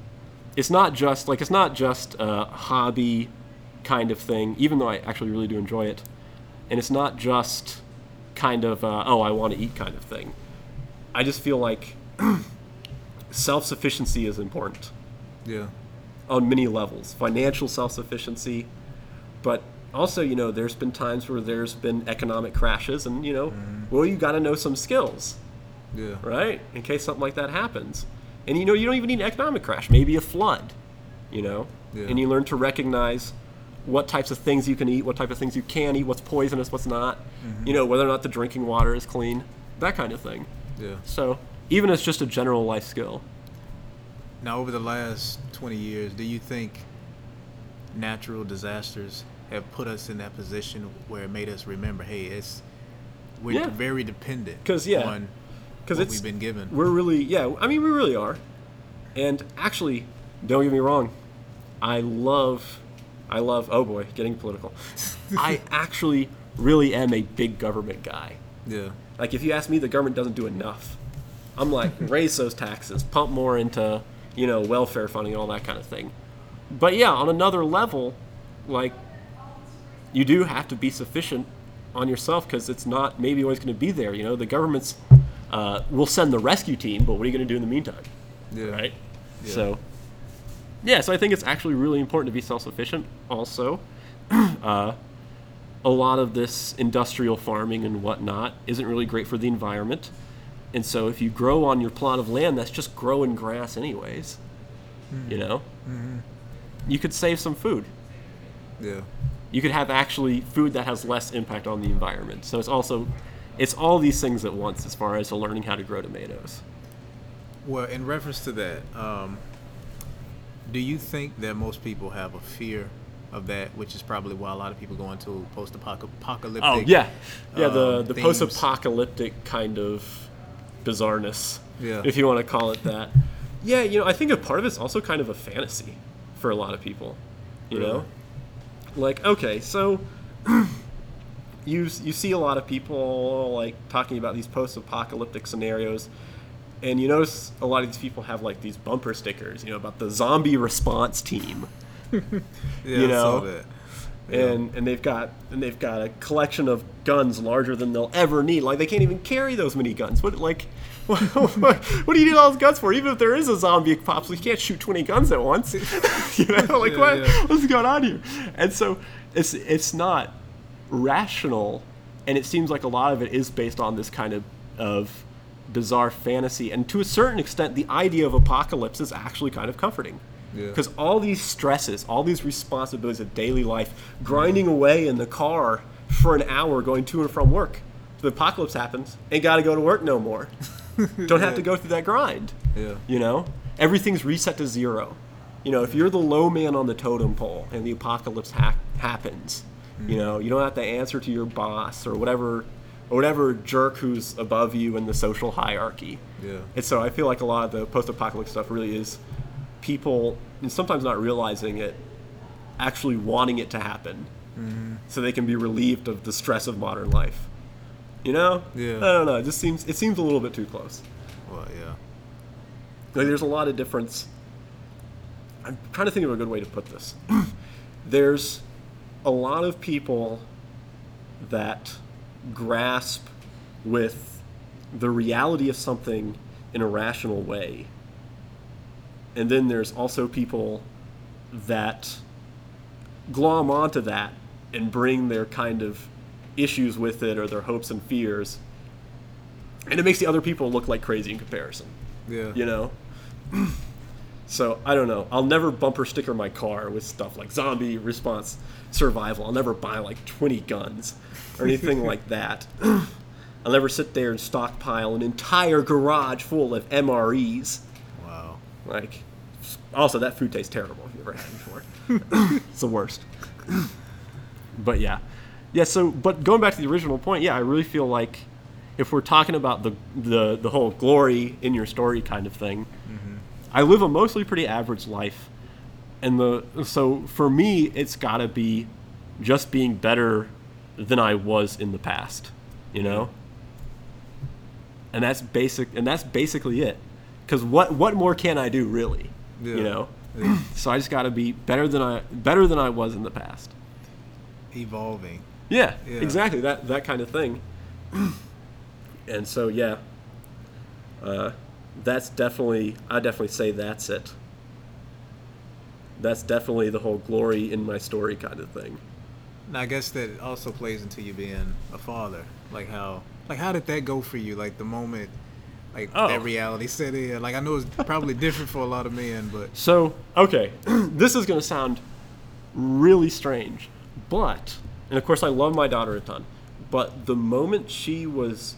it's not just like it's not just a hobby kind of thing even though i actually really do enjoy it and it's not just kind of uh, oh i want to eat kind of thing i just feel like <clears throat> self-sufficiency is important Yeah. on many levels financial self sufficiency, but also, you know, there's been times where there's been economic crashes, and you know, Mm-hmm. well, you got to know some skills, Yeah. right, in case something like that happens. And you know, you don't even need an economic crash, maybe a flood, you know, Yeah. and you learn to recognize what types of things you can eat, what type of things you can eat, what's poisonous, what's not, Mm-hmm. you know, whether or not the drinking water is clean, that kind of thing. Yeah. So, even as just a general life skill. Now, over the last 20 years, do you think natural disasters have put us in that position where it made us remember, hey, it's we're Yeah. very dependent 'Cause, yeah, on Because what it's we've been given. we're really yeah i mean we really are and actually don't get me wrong i love i love oh boy getting political. <laughs> I actually really am a big government guy. Yeah. like if you ask me the government doesn't do enough. I'm like <laughs> raise those taxes pump more into you know welfare funding and all that kind of thing. But yeah on another level like you do have to be sufficient on yourself because it's not maybe always going to be there you know? The government's uh, will send the rescue team but what are you going to do in the meantime? Yeah. right? Yeah. so yeah so i think it's actually really important to be self-sufficient also. <clears throat> Uh, a lot of this industrial farming and whatnot isn't really great for the environment. And so if you grow on your plot of land that's just growing grass anyways you know? You could save some food. Yeah. you could have actually food that has less impact on the environment. So it's also it's all these things at once as far as learning how to grow tomatoes. Well, in reference to that, um, do you think that most people have a fear of that, which is probably why a lot of people go into post-apocalyptic? Oh yeah, yeah. The um, the themes. post-apocalyptic kind of bizarreness, Yeah. if you want to call it that. Yeah, you know, I think a part of it's also kind of a fantasy for a lot of people. You know, like okay, so <clears throat> you you see a lot of people like talking about these post-apocalyptic scenarios. And you notice a lot of these people have like these bumper stickers, you know, about the zombie response team <laughs> Yeah, you know, that. and and they've got and they've got a collection of guns larger than they'll ever need. Like they can't even carry those many guns. What like <laughs> what, what do you need all those guns for? Even if there is a zombie apocalypse, you can't shoot twenty guns at once. <laughs> you know, like Yeah, what yeah. what's going on here? And so it's it's not rational, and it seems like a lot of it is based on this kind of of bizarre fantasy. And to a certain extent, the idea of apocalypse is actually kind of comforting. Yeah. Because all these stresses, all these responsibilities of daily life, grinding away in the car for an hour going to and from work. The apocalypse happens, ain't got to go to work no more. <laughs> Don't have to go through that grind. Yeah. You know, everything's reset to zero. You know, if you're the low man on the totem pole and the apocalypse ha- happens, you mm. know, you don't have to answer to your boss or whatever, or whatever jerk who's above you in the social hierarchy. Yeah. And so I feel like a lot of the post-apocalyptic stuff really is people, and sometimes not realizing it, actually wanting it to happen, mm-hmm. so they can be relieved of the stress of modern life. You know? Yeah. I don't know. It just seems it seems a little bit too close. Well, yeah. Like there's a lot of difference. I'm trying to think of a good way to put this. <clears throat> there's a lot of people that grasp with the reality of something in a rational way. And then there's also people that glom onto that and bring their kind of issues with it or their hopes and fears. And it makes the other people look like crazy in comparison Yeah. you know <clears throat> so i don't know i'll never bumper sticker my car with stuff like zombie response survival i'll never buy like 20 guns or anything like that. <clears throat> I'll never sit there and stockpile an entire garage full of mres Wow. like also that food tastes terrible if you've ever had it before. <laughs> It's the worst. <clears throat> But yeah. Yeah so but going back to the original point yeah i really feel like if we're talking about the the, the whole glory in your story kind of thing mm-hmm. i live a mostly pretty average life. And the so for me it's got to be just being better than i was in the past you know? And that's basic and that's basically it. Because what what more can i do really? Yeah. you know? Yeah. <clears throat> so i just got to be better than i better than i was in the past. Evolving. yeah, Yeah. exactly. That that kind of thing. <clears throat> And so yeah. Uh, that's definitely i definitely say that's it. That's definitely the whole glory in my story kind of thing And I guess that also plays into you being a father. Like how like how did that go for you? Like the moment like Oh. that reality set in. Like I know it's probably <laughs> different for a lot of men, but So, okay, <clears throat> this is going to sound really strange, but, and of course, I love my daughter a ton, but the moment she was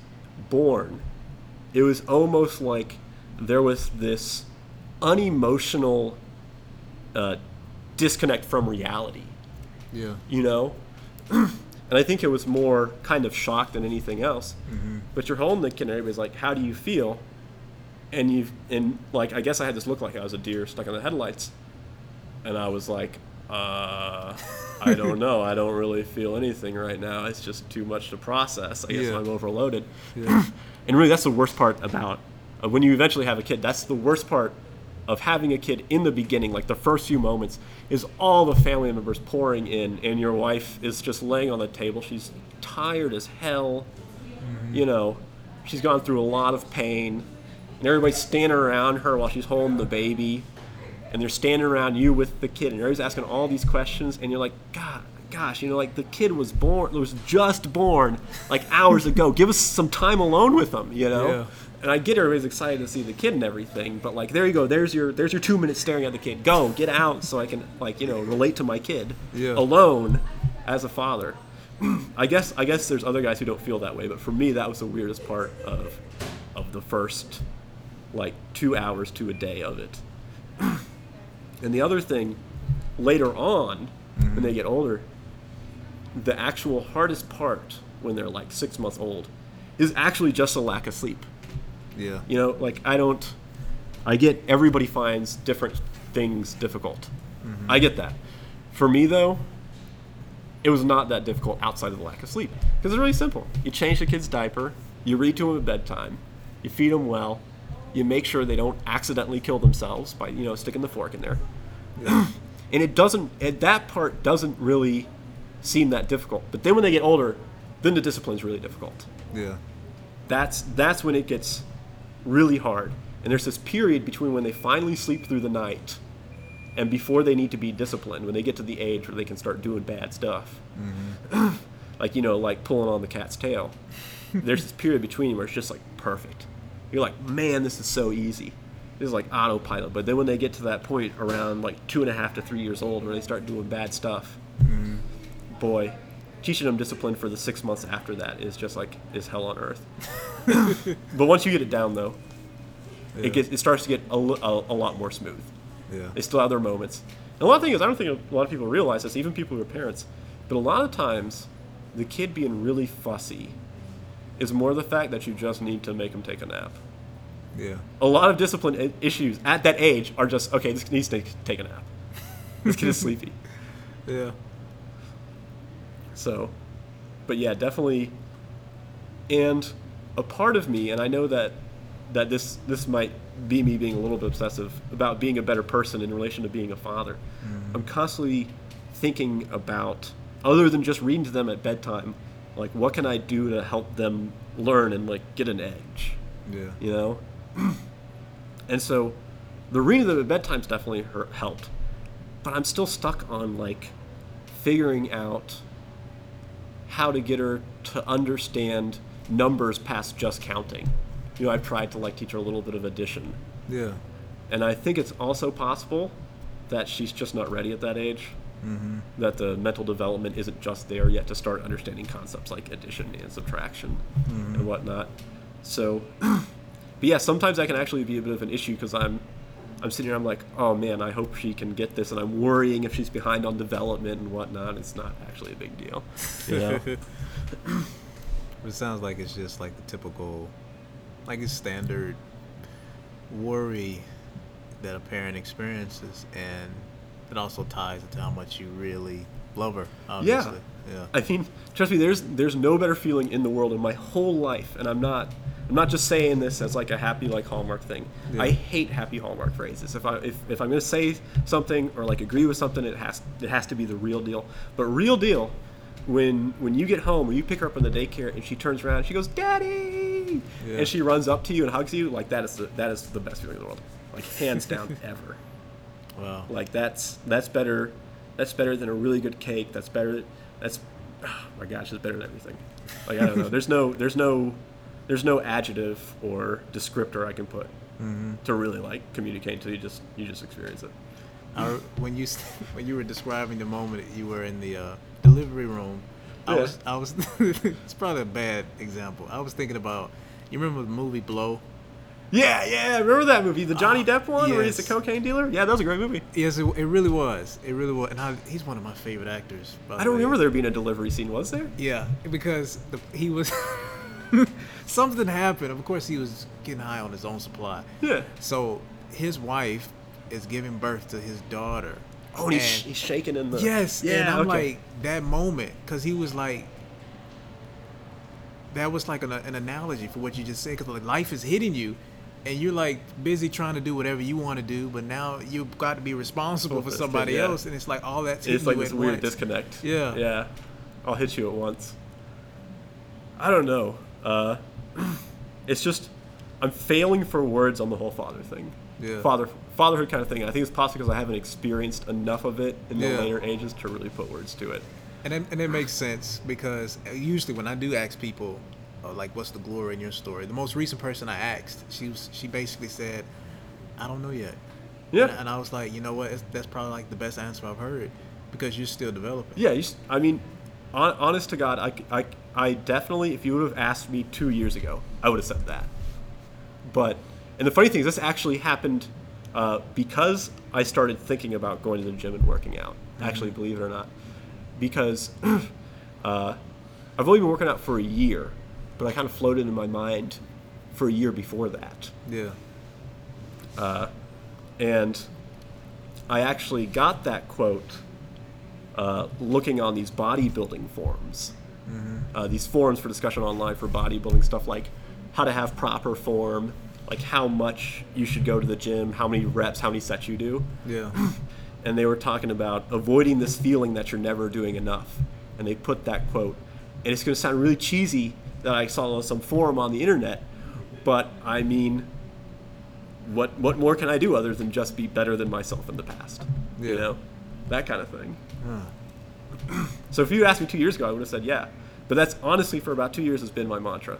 born, it was almost like there was this unemotional uh, disconnect from reality, yeah. you know? <clears throat> and I think it was more kind of shock than anything else. But you're holding the kid, and everybody's like, "How do you feel?" And you've, and like I guess I had this look like I was a deer stuck in the headlights, and I was like, uh, "I don't <laughs> know. I don't really feel anything right now. It's just too much to process. I guess Yeah. I'm overloaded." Yeah. <clears throat> And really, that's the worst part about uh, when you eventually have a kid. That's the worst part of having a kid in the beginning, like the first few moments, is all the family members pouring in, and your wife is just laying on the table. She's tired as hell. Mm-hmm. You know, she's gone through a lot of pain, and everybody's standing around her while she's holding the baby, and they're standing around you with the kid, and everybody's asking all these questions, and you're like, God, gosh, you know, like the kid was born, was just born like hours ago. Give us some time alone with them, you know. And I get everybody's excited to see the kid and everything, but like, there you go. There's your there's your two minutes staring at the kid. Go get out so I can like you know relate to my kid Yeah. alone as a father. <clears throat> I guess I guess there's other guys who don't feel that way, but for me that was the weirdest part of of the first like two hours to a day of it. <clears throat> and the other thing, later on, when they mm-hmm. get older, the actual hardest part when they're like six months old is actually just a lack of sleep. Yeah. You know, like I don't. I get everybody finds different things difficult. Mm-hmm. I get that. For me though, it was not that difficult outside of the lack of sleep because it's really simple. You change the kid's diaper, you read to them at bedtime, you feed them well, you make sure they don't accidentally kill themselves by you know sticking the fork in there. <clears throat> and it doesn't. And that part doesn't really seem that difficult. But then when they get older, then the discipline's really difficult Yeah. that's that's when it gets really hard. And there's this period between when they finally sleep through the night and before they need to be disciplined, when they get to the age where they can start doing bad stuff. Mm-hmm. <clears throat> like, you know, like pulling on the cat's tail. <laughs> there's this period between where it's just like perfect. You're like, man, this is so easy. This is like autopilot. But then when they get to that point around like two and a half to three years old where they start doing bad stuff, mm-hmm. boy, teaching them discipline for the six months after that is just like is hell on earth. <laughs> but once you get it down, though, Yeah. it gets it starts to get a, a, a lot more smooth. Yeah. They still have their moments. And a lot of things I don't think a lot of people realize this, even people who are parents. But a lot of times, the kid being really fussy is more the fact that you just need to make them take a nap. Yeah. A lot of discipline issues at that age are just okay. This kid needs to take a nap. This kid is <laughs> sleepy. Yeah. So, but yeah, definitely. And a part of me, and I know that that this this might be me being a little bit obsessive about being a better person in relation to being a father. Mm-hmm. I'm constantly thinking about other than just reading to them at bedtime, like what can I do to help them learn and like get an edge, Yeah. you know? <clears throat> and so, the reading to them at bedtime's definitely hurt, helped, but I'm still stuck on like figuring out how to get her to understand numbers past just counting. You know, I've tried to like teach her a little bit of addition, Yeah. and I think it's also possible that she's just not ready at that age. Mm-hmm. That the mental development isn't just there yet to start understanding concepts like addition and subtraction and mm-hmm. whatnot. So, <clears throat> but yeah, sometimes that can actually be a bit of an issue because I'm, I'm sitting here, I'm like, oh man, I hope she can get this, and I'm worrying if she's behind on development and whatnot. It's not actually a big deal, you <laughs> know. It sounds like it's just like the typical, like it's standard worry that a parent experiences, and it also ties into how much you really love her. Obviously. Yeah. I mean, trust me, there's there's no better feeling in the world in my whole life, and I'm not I'm not just saying this as like a happy like Hallmark thing. Yeah. I hate happy Hallmark phrases. If I if, if I'm gonna say something or like agree with something, it has it has to be the real deal. But real deal, when when you get home or you pick her up in the daycare and she turns around, and she goes, "Daddy," Yeah. and she runs up to you and hugs you, like that is the, that is the best feeling in the world, like hands down <laughs> ever. Wow. Like that's that's better. That's better than a really good cake. That's better that's oh my gosh, it's better than everything. Like I don't know. There's no there's no there's no adjective or descriptor I can put to really like communicate until you just you just experience it. I, when you <laughs> when you were describing the moment you were in the uh, delivery room, I was I was <laughs> it's probably a bad example. I was thinking about you remember the movie Blow? Yeah, yeah. Remember that movie, the Johnny Ah, Depp one, where he's a cocaine dealer? Yeah, that was a great movie. Yes, it, it really was. It really was, and I, he's one of my favorite actors. by I don't way. remember there being a delivery scene, was there? Yeah, because the, he was <laughs> something happened. Of course, he was getting high on his own supply. Yeah. So his wife is giving birth to his daughter. Oh, and he's, And- he's shaking in the. Yes, Yeah. and I'm okay. like that moment because he was like, that was like an, an analogy for what you just said. Because like life is hitting you, and you're like busy trying to do whatever you want to do, but now you've got to be responsible Well, for somebody yeah. else, and it's like all that's it's like you this at weird once. disconnect. Yeah. Yeah. I'll hit you at once. I don't know. Uh, it's just I'm failing for words on the whole father thing. Yeah. Father fatherhood kind of thing. I think it's possibly because I haven't experienced enough of it in the Yeah. later ages to really put words to it. And it, and it makes sense because usually when I do ask people, uh, like, what's the glory in your story? The most recent person I asked, she was she basically said, I don't know yet. Yeah. And, and I was like, you know what? It's, that's probably like the best answer I've heard because you're still developing. Yeah, you, I mean, hon- honest to God, I I definitely, if you would have asked me two years ago, I would have said that. But, and the funny thing is, this actually happened uh, because I started thinking about going to the gym and working out. Actually, believe it or not, because <clears throat> uh, I've only been working out for a year, but I kind of floated in my mind for a year before that Yeah. and I actually got that quote uh, looking on these bodybuilding forums. Uh, these forums for discussion online for bodybuilding stuff like how to have proper form, like how much you should go to the gym, how many reps, how many sets you do. Yeah. <clears throat> And they were talking about avoiding this feeling that you're never doing enough. And they put that quote. And it's going to sound really cheesy that I saw on some forum on the internet, but I mean, what what more can I do other than just be better than myself in the past? You Yeah. know, that kind of thing. So if you asked me two years ago, I would have said yeah. But that's honestly for about two years has been my mantra.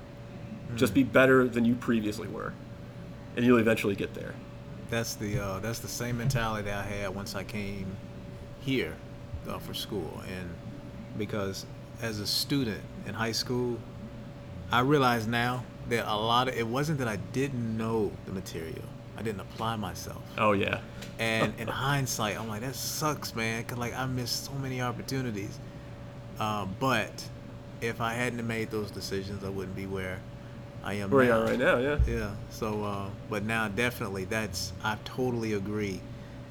Just be better than you previously were, and you'll eventually get there. That's the uh, that's the same mentality I had once I came here uh, for school, and because as a student in high school, I realize now that a lot of it wasn't that I didn't know the material, I didn't apply myself, Oh yeah. and <laughs> in hindsight, I'm like that sucks, man, cause like I missed so many opportunities. Uh, but if I hadn't made those decisions, I wouldn't be where I am Where you are right now, yeah. Yeah. So, uh, but now definitely that's I totally agree,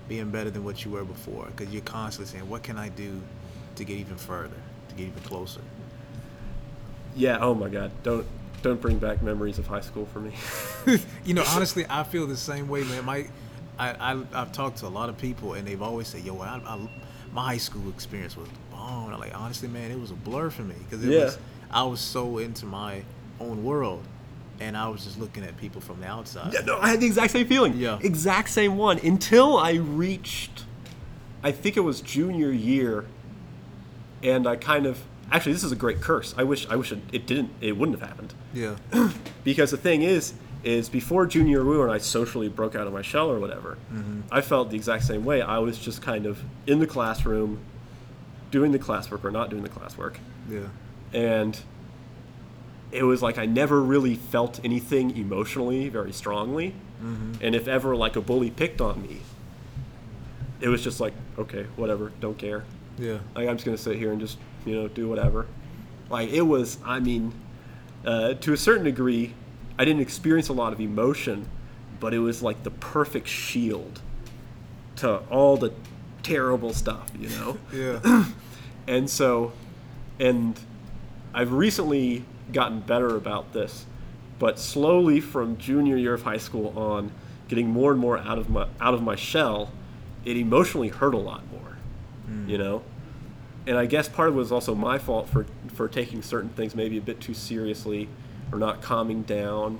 being better than what you were before, because you're constantly saying, what can I do to get even further, to get even closer. Yeah. Oh my God. Don't don't bring back memories of high school for me. <laughs> you know, <laughs> honestly, I feel the same way, man. My, I, I I've talked to a lot of people, and they've always said, yo, I, I, my high school experience was bomb. I'm like, honestly, man, it was a blur for me because it Yeah. was I was so into my own world, and I was just looking at people from the outside. yeah, no, I had the exact same feeling. Yeah. Exact same one until I reached, I think it was junior year, and I kind of actually this is a great curse. I wish I wish it, it didn't it wouldn't have happened Yeah. <clears throat> because the thing is is before junior year when I socially broke out of my shell or whatever, mm-hmm. I felt the exact same way. I was just kind of in the classroom, doing the classwork or not doing the classwork. Yeah. and it was like I never really felt anything emotionally very strongly. Mm-hmm. And if ever like a bully picked on me, it was just like, okay, whatever, don't care. Yeah. Like I'm just gonna sit here and just you know do whatever. Like it was, I mean, uh, to a certain degree, I didn't experience a lot of emotion, but it was like the perfect shield to all the terrible stuff, you know. <laughs> Yeah. <clears throat> And so, and I've recently gotten better about this, but slowly from junior year of high school on, getting more and more out of my out of my shell, it emotionally hurt a lot more, you know. And I guess part of it was also my fault for for taking certain things maybe a bit too seriously, or not calming down,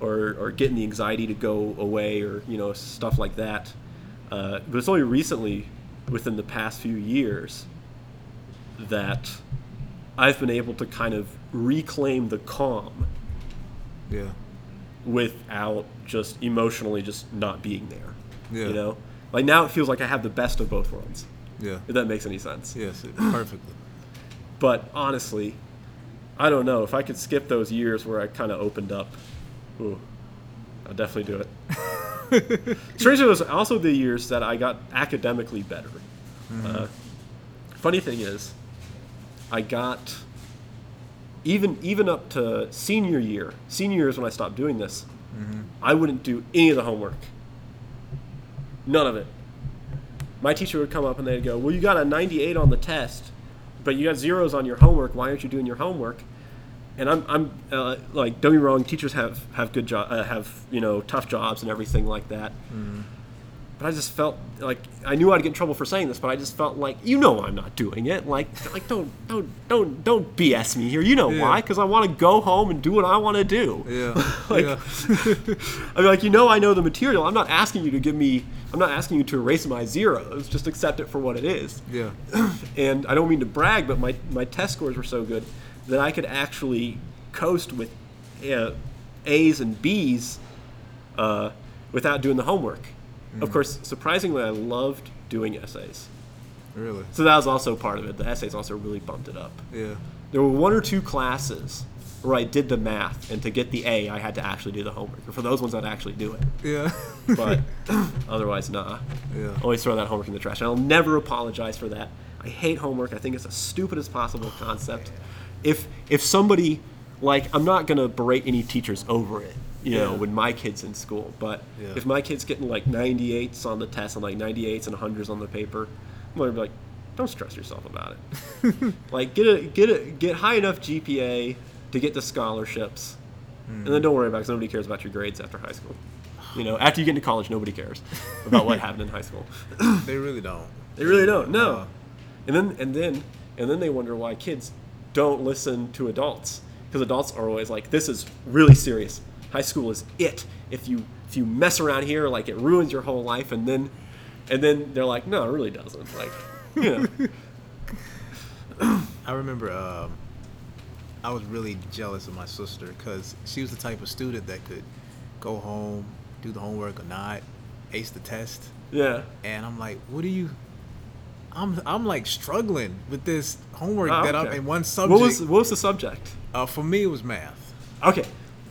or or getting the anxiety to go away, or you know stuff like that. Uh, but it's only recently, within the past few years, that I've been able to kind of reclaim the calm Yeah. without just emotionally just not being there. Yeah. You know? Like now it feels like I have the best of both worlds. Yeah. If that makes any sense. Yes. <clears throat> Perfectly. But honestly, I don't know. If I could skip those years where I kind of opened up, ooh, I'll definitely do it. Strangely, it was also the years that I got academically better. Uh, funny thing is, I got even even up to senior year. Senior year is when I stopped doing this. I wouldn't do any of the homework. None of it. My teacher would come up and they'd go, "Well, you got a 98 on the test, but you got zeros on your homework. Why aren't you doing your homework?" And I'm, I'm uh, like, don't me wrong, teachers have have good job, uh, have you know tough jobs and everything like that. But I just felt like I knew I'd get in trouble for saying this, but I just felt like you know I'm not doing it. Like like don't don't don't don't BS me here. You know Yeah. why? Because I want to go home and do what I want to do. Yeah. <laughs> Like- yeah. <laughs> I mean, like you know, I know the material. I'm not asking you to give me. I'm not asking you to erase my zeros. Just accept it for what it is. Yeah. <clears throat> And I don't mean to brag, but my my test scores were so good that I could actually coast with uh, A's and B's uh, without doing the homework. Of mm. course, surprisingly, I loved doing essays. Really. So that was also part of it. The essays also really bumped it up. Yeah. There were one or two classes where I did the math, and to get the A, I had to actually do the homework. For those ones, I'd actually do it. Yeah. <laughs> But <laughs> otherwise, nah. yeah. Always throw that homework in the trash. And I'll never apologize for that. I hate homework. I think it's the stupidest possible concept. If if somebody like I'm not gonna berate any teachers over it, you know, when my kid's in school. But Yeah. if my kid's getting like 98s on the test and like 98s and 100s on the paper, I'm gonna be like, don't stress yourself about it. <laughs> like get a get a get high enough GPA to get the scholarships, and then don't worry about it 'cause nobody cares about your grades after high school. You know, after you get into college, nobody cares about what <laughs> happened in high school. They <coughs> really don't. They really don't. No. Uh, And then and then and then they wonder why kids don't listen to adults because adults are always like, "This is really serious. High school is it. If you if you mess around here, like it ruins your whole life." And then and then they're like, "No, it really doesn't." Like, you know, <laughs> I remember um, I was really jealous of my sister because she was the type of student that could go home, do the homework or not, ace the test, yeah. and I'm like, what are you? I'm I'm like struggling with this homework Oh, that I'm in one subject. What was what was the subject? uh, for me, it was math. Okay.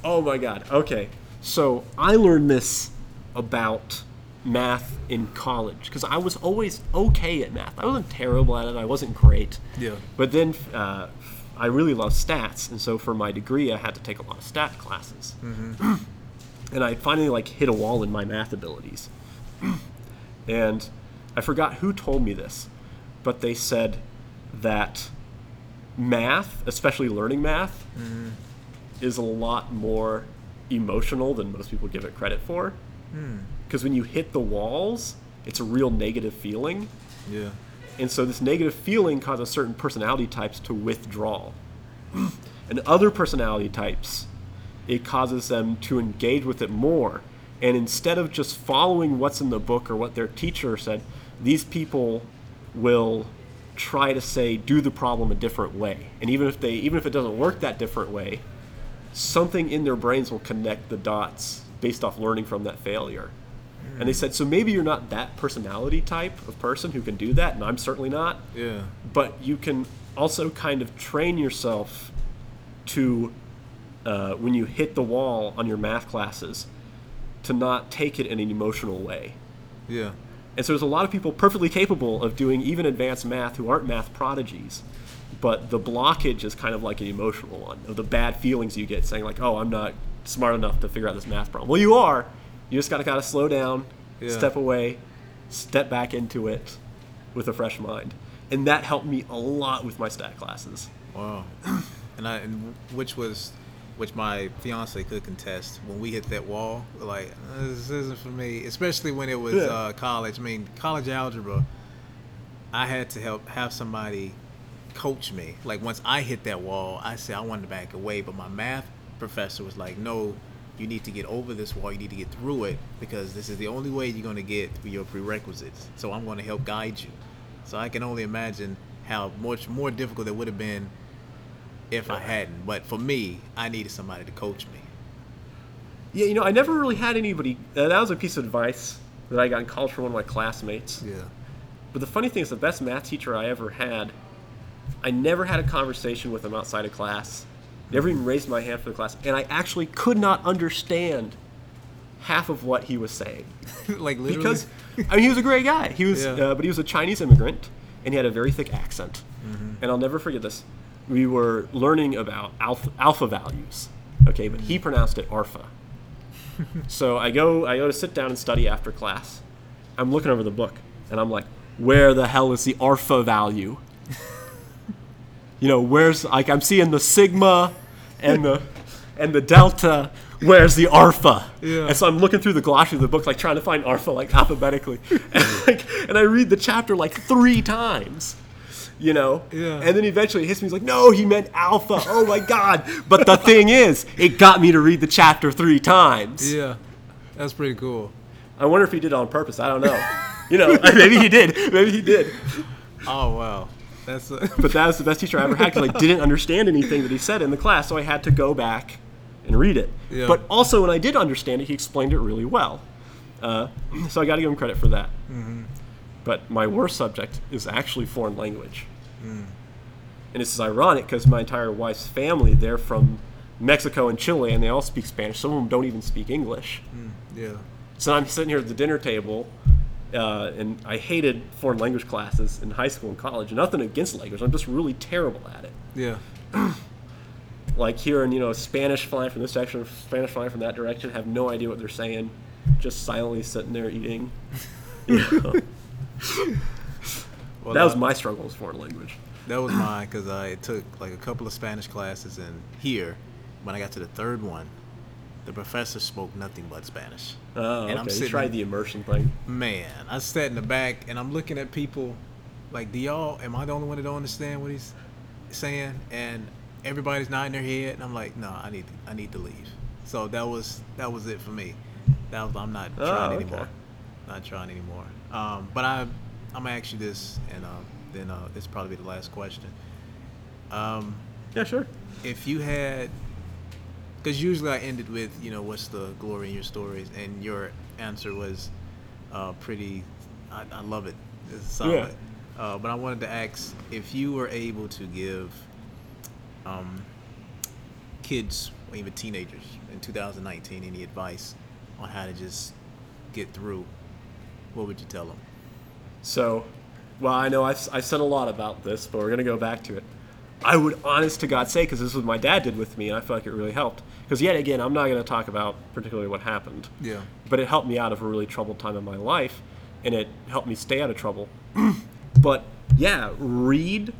Oh my god. Okay. So I learned this about math in college because I was always okay at math. I wasn't terrible at it. I wasn't great. Yeah. But then uh, I really love stats, and so for my degree, I had to take a lot of stat classes. and I finally like hit a wall in my math abilities. and I forgot who told me this, but they said that math, especially learning math, is a lot more emotional than most people give it credit for. Hmm. Because when you hit the walls, it's a real negative feeling. Yeah. And so this negative feeling causes certain personality types to withdraw. <clears throat> and other personality types, it causes them to engage with it more. And instead of just following what's in the book or what their teacher said, these people will try to say do the problem a different way. And even if they even if it doesn't work that different way, something in their brains will connect the dots based off learning from that failure. And they said, so maybe you're not that personality type of person who can do that, and I'm certainly not, Yeah. but you can also kind of train yourself to, uh, when you hit the wall on your math classes, to not take it in an emotional way. Yeah. And so there's a lot of people perfectly capable of doing even advanced math who aren't math prodigies. But the blockage is kind of like an emotional one of the bad feelings you get saying like, "Oh, I'm not smart enough to figure out this math problem." Well, you are. You just gotta gotta slow down, Yeah. step away, step back into it with a fresh mind, and that helped me a lot with my stat classes. Wow. <coughs> and I and which was which my fiance could contest when we hit that wall. Like "Uh, this isn't for me, especially when it was Yeah. uh, college. I mean, college algebra. I had to help have somebody coach me. Like once I hit that wall, I said I wanted to back away, but my math professor was like, "No, you need to get over this wall. You need to get through it because this is the only way you're going to get through your prerequisites. So I'm going to help guide you." So I can only imagine how much more difficult it would have been if I hadn't. But for me, I needed somebody to coach me. Yeah, you know, I never really had anybody. Uh, that was a piece of advice that I got in college from one of my classmates. Yeah. But the funny thing is, the best math teacher I ever had, I never had a conversation with him outside of class. Never even raised my hand for the class, and I actually could not understand half of what he was saying <laughs> like literally. because I mean he was a great guy. He was, Yeah. uh, but he was a Chinese immigrant, and he had a very thick accent. And I'll never forget this. We were learning about alpha, alpha values, okay, but he pronounced it alpha. <laughs> so I go, I go to sit down and study after class. I'm looking over the book, and I'm like, where the hell is the alpha value? You know, where's like I'm seeing the sigma and the and the delta. Where's the alpha? Yeah. And so I'm looking through the glossary of the book, like trying to find alpha, like alphabetically, <laughs> and, like, and I read the chapter like three times. You know, Yeah. and then eventually it hits me. He's like, "No, he meant alpha." Oh my god! But the thing is, it got me to read the chapter three times. yeah, that's pretty cool. I wonder if he did it on purpose. I don't know. You know, <laughs> maybe he did. Maybe he did. Oh wow, that's a, <laughs> But that was the best teacher I ever had because I didn't understand anything that he said in the class, so I had to go back and read it. Yeah. But also, when I did understand it, he explained it really well. Uh, <clears throat> so I got to give him credit for that. Mm-hmm. But my worst subject is actually foreign language. Mm. And this is ironic because my entire wife's family, they're from Mexico and Chile, and they all speak Spanish. Some of them don't even speak English. yeah. So I'm sitting here at the dinner table, uh, and I hated foreign language classes in high school and college. Nothing against language, I'm just really terrible at it. Yeah. <clears throat> Like hearing, you know, Spanish flying from this direction, Spanish flying from that direction, have no idea what they're saying, just silently sitting there eating. <laughs> You know? Well, that was my struggle with foreign language. That was mine because I took like a couple of Spanish classes, and here, when I got to the third one, the professor spoke nothing but Spanish. Oh, And I'm okay. You sitting- tried the immersion thing. Man, I sat in the back and I'm looking at people like, do y'all, am I the only one that don't understand what he's saying? And everybody's nodding their head, and I'm like, no, I need, I need to leave. So that was, that was it for me. That was, I'm not Oh, trying okay. anymore. Not trying anymore. Um, but I, I'm gonna ask you this, and uh, then uh, this probably be the last question. Um, Yeah, sure. if you had because usually i ended with you know what's the glory in your stories and your answer was uh, pretty I, I love it it's solid uh, but i wanted to ask if you were able to give um, kids or even teenagers in 2019 any advice on how to just get through what would you tell them So, well, I know I've, I've said a lot about this, but we're going to go back to it. I would, honest to God, say, because this is what my dad did with me, and I feel like it really helped. Because, yet again, I'm not going to talk about particularly what happened, yeah but it helped me out of a really troubled time in my life, and it helped me stay out of trouble. <clears throat> but, yeah, read.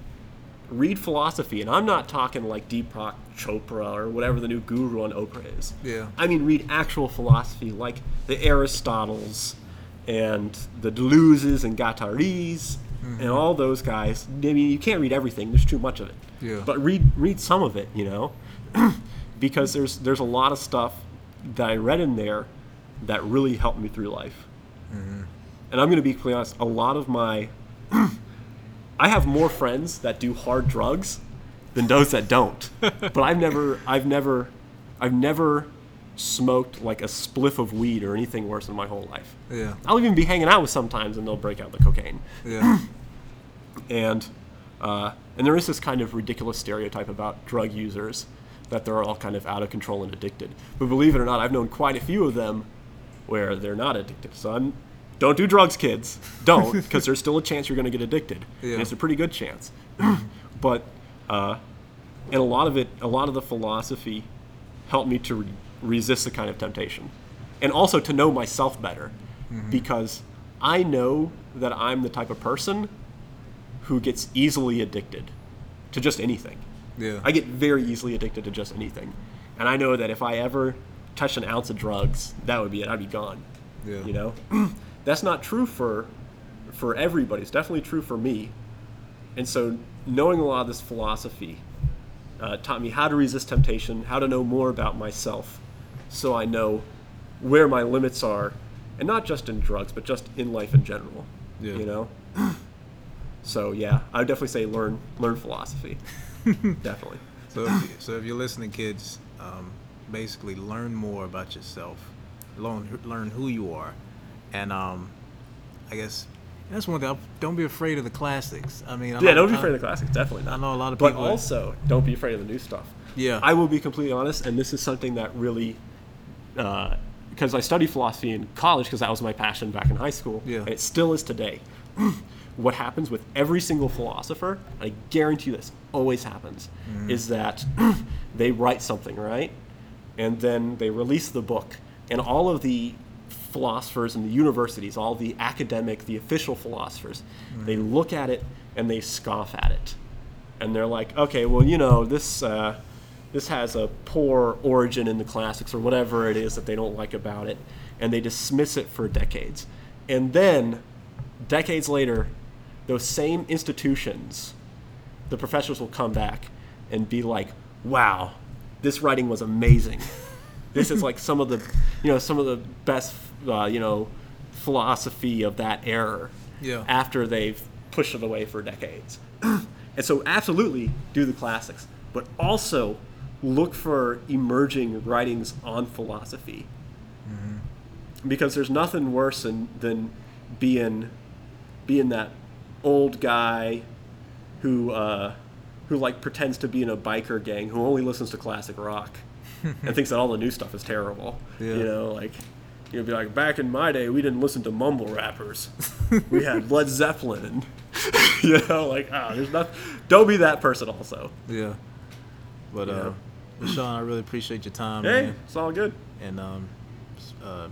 Read philosophy, and I'm not talking like Deepak Chopra or whatever the new guru on Oprah is. Yeah. I mean, read actual philosophy like the Aristotles and the Deleuze's and Guattari's and mm-hmm. all those guys. I mean, you can't read everything. There's too much of it. Yeah. But read read some of it, you know, <clears throat> because there's there's a lot of stuff that I read in there that really helped me through life. And I'm going to be completely honest. A lot of my <clears throat> I have more friends that do hard drugs than those that don't. <laughs> but I've never, I've never, I've never smoked like a spliff of weed or anything worse in my whole life. yeah I'll even be hanging out with sometimes and they'll break out the cocaine. yeah <clears throat> And uh, and there is this kind of ridiculous stereotype about drug users that they're all kind of out of control and addicted. But believe it or not, I've known quite a few of them where they're not addicted. So I'm don't do drugs, kids. Don't, <laughs> because there's still a chance you're going to get addicted. Yeah. And it's a pretty good chance. <clears throat> but uh, and a lot of it, a lot of the philosophy helped me to re- resist the kind of temptation, and also to know myself better, because I know that I'm the type of person who gets easily addicted to just anything. Yeah I get very easily addicted to just anything, and I know that if I ever touched an ounce of drugs, that would be it. I'd be gone. Yeah. You know, <clears throat> that's not true for for everybody. It's definitely true for me. And so, knowing a lot of this philosophy uh, taught me how to resist temptation, how to know more about myself, so I know where my limits are, and not just in drugs, but just in life in general. Yeah. You know. <clears throat> So yeah, I would definitely say learn learn philosophy. <laughs> <laughs> definitely. So, if, so if you're listening, kids, um, basically learn more about yourself, learn learn who you are, and um, I guess that's one thing. Don't be afraid of the classics. I mean, I Yeah, know- don't be afraid of the classics. Definitely not. I know a lot of people. But also, don't be afraid of the new stuff. Yeah. I will be completely honest, and this is something that really, because I studied philosophy in college because that was my passion back in high school. Yeah. And it still is today. <clears throat> what happens with every single philosopher, and I guarantee you this always happens, Mm-hmm. is that <clears throat> they write something, right? And then they release the book, and all of the philosophers in the universities, all the academic, the official philosophers, they look at it and they scoff at it and they're like, okay, well, you know, this uh, this has a poor origin in the classics or whatever it is that they don't like about it, and they dismiss it for decades, and then decades later, those same institutions, the professors will come back and be like, wow, this writing was amazing. this is like some of the, you know, some of the best, uh, you know, philosophy of that era Yeah. after they've pushed it away for decades. <clears throat> and so, absolutely do the classics, but also look for emerging writings on philosophy. Because there's nothing worse than, than being being that old guy who uh, who like pretends to be in a biker gang who only listens to classic rock <laughs> and thinks that all the new stuff is terrible. Yeah. You know, like you'd be like, back in my day, we didn't listen to mumble rappers. we had Led <laughs> Zeppelin, and <laughs> you know, like ah, there's not. Don't be that person. Also, Yeah. But uh, Sean, I really appreciate your time, hey, man, it's all good. and um, uh,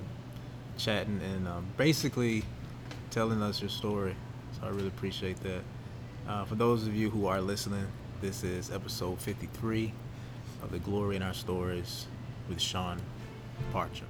chatting and um, basically telling us your story. So I really appreciate that. Uh, for those of you who are listening, this is episode 53 of the Glory in Our Stories with Sean Parcher.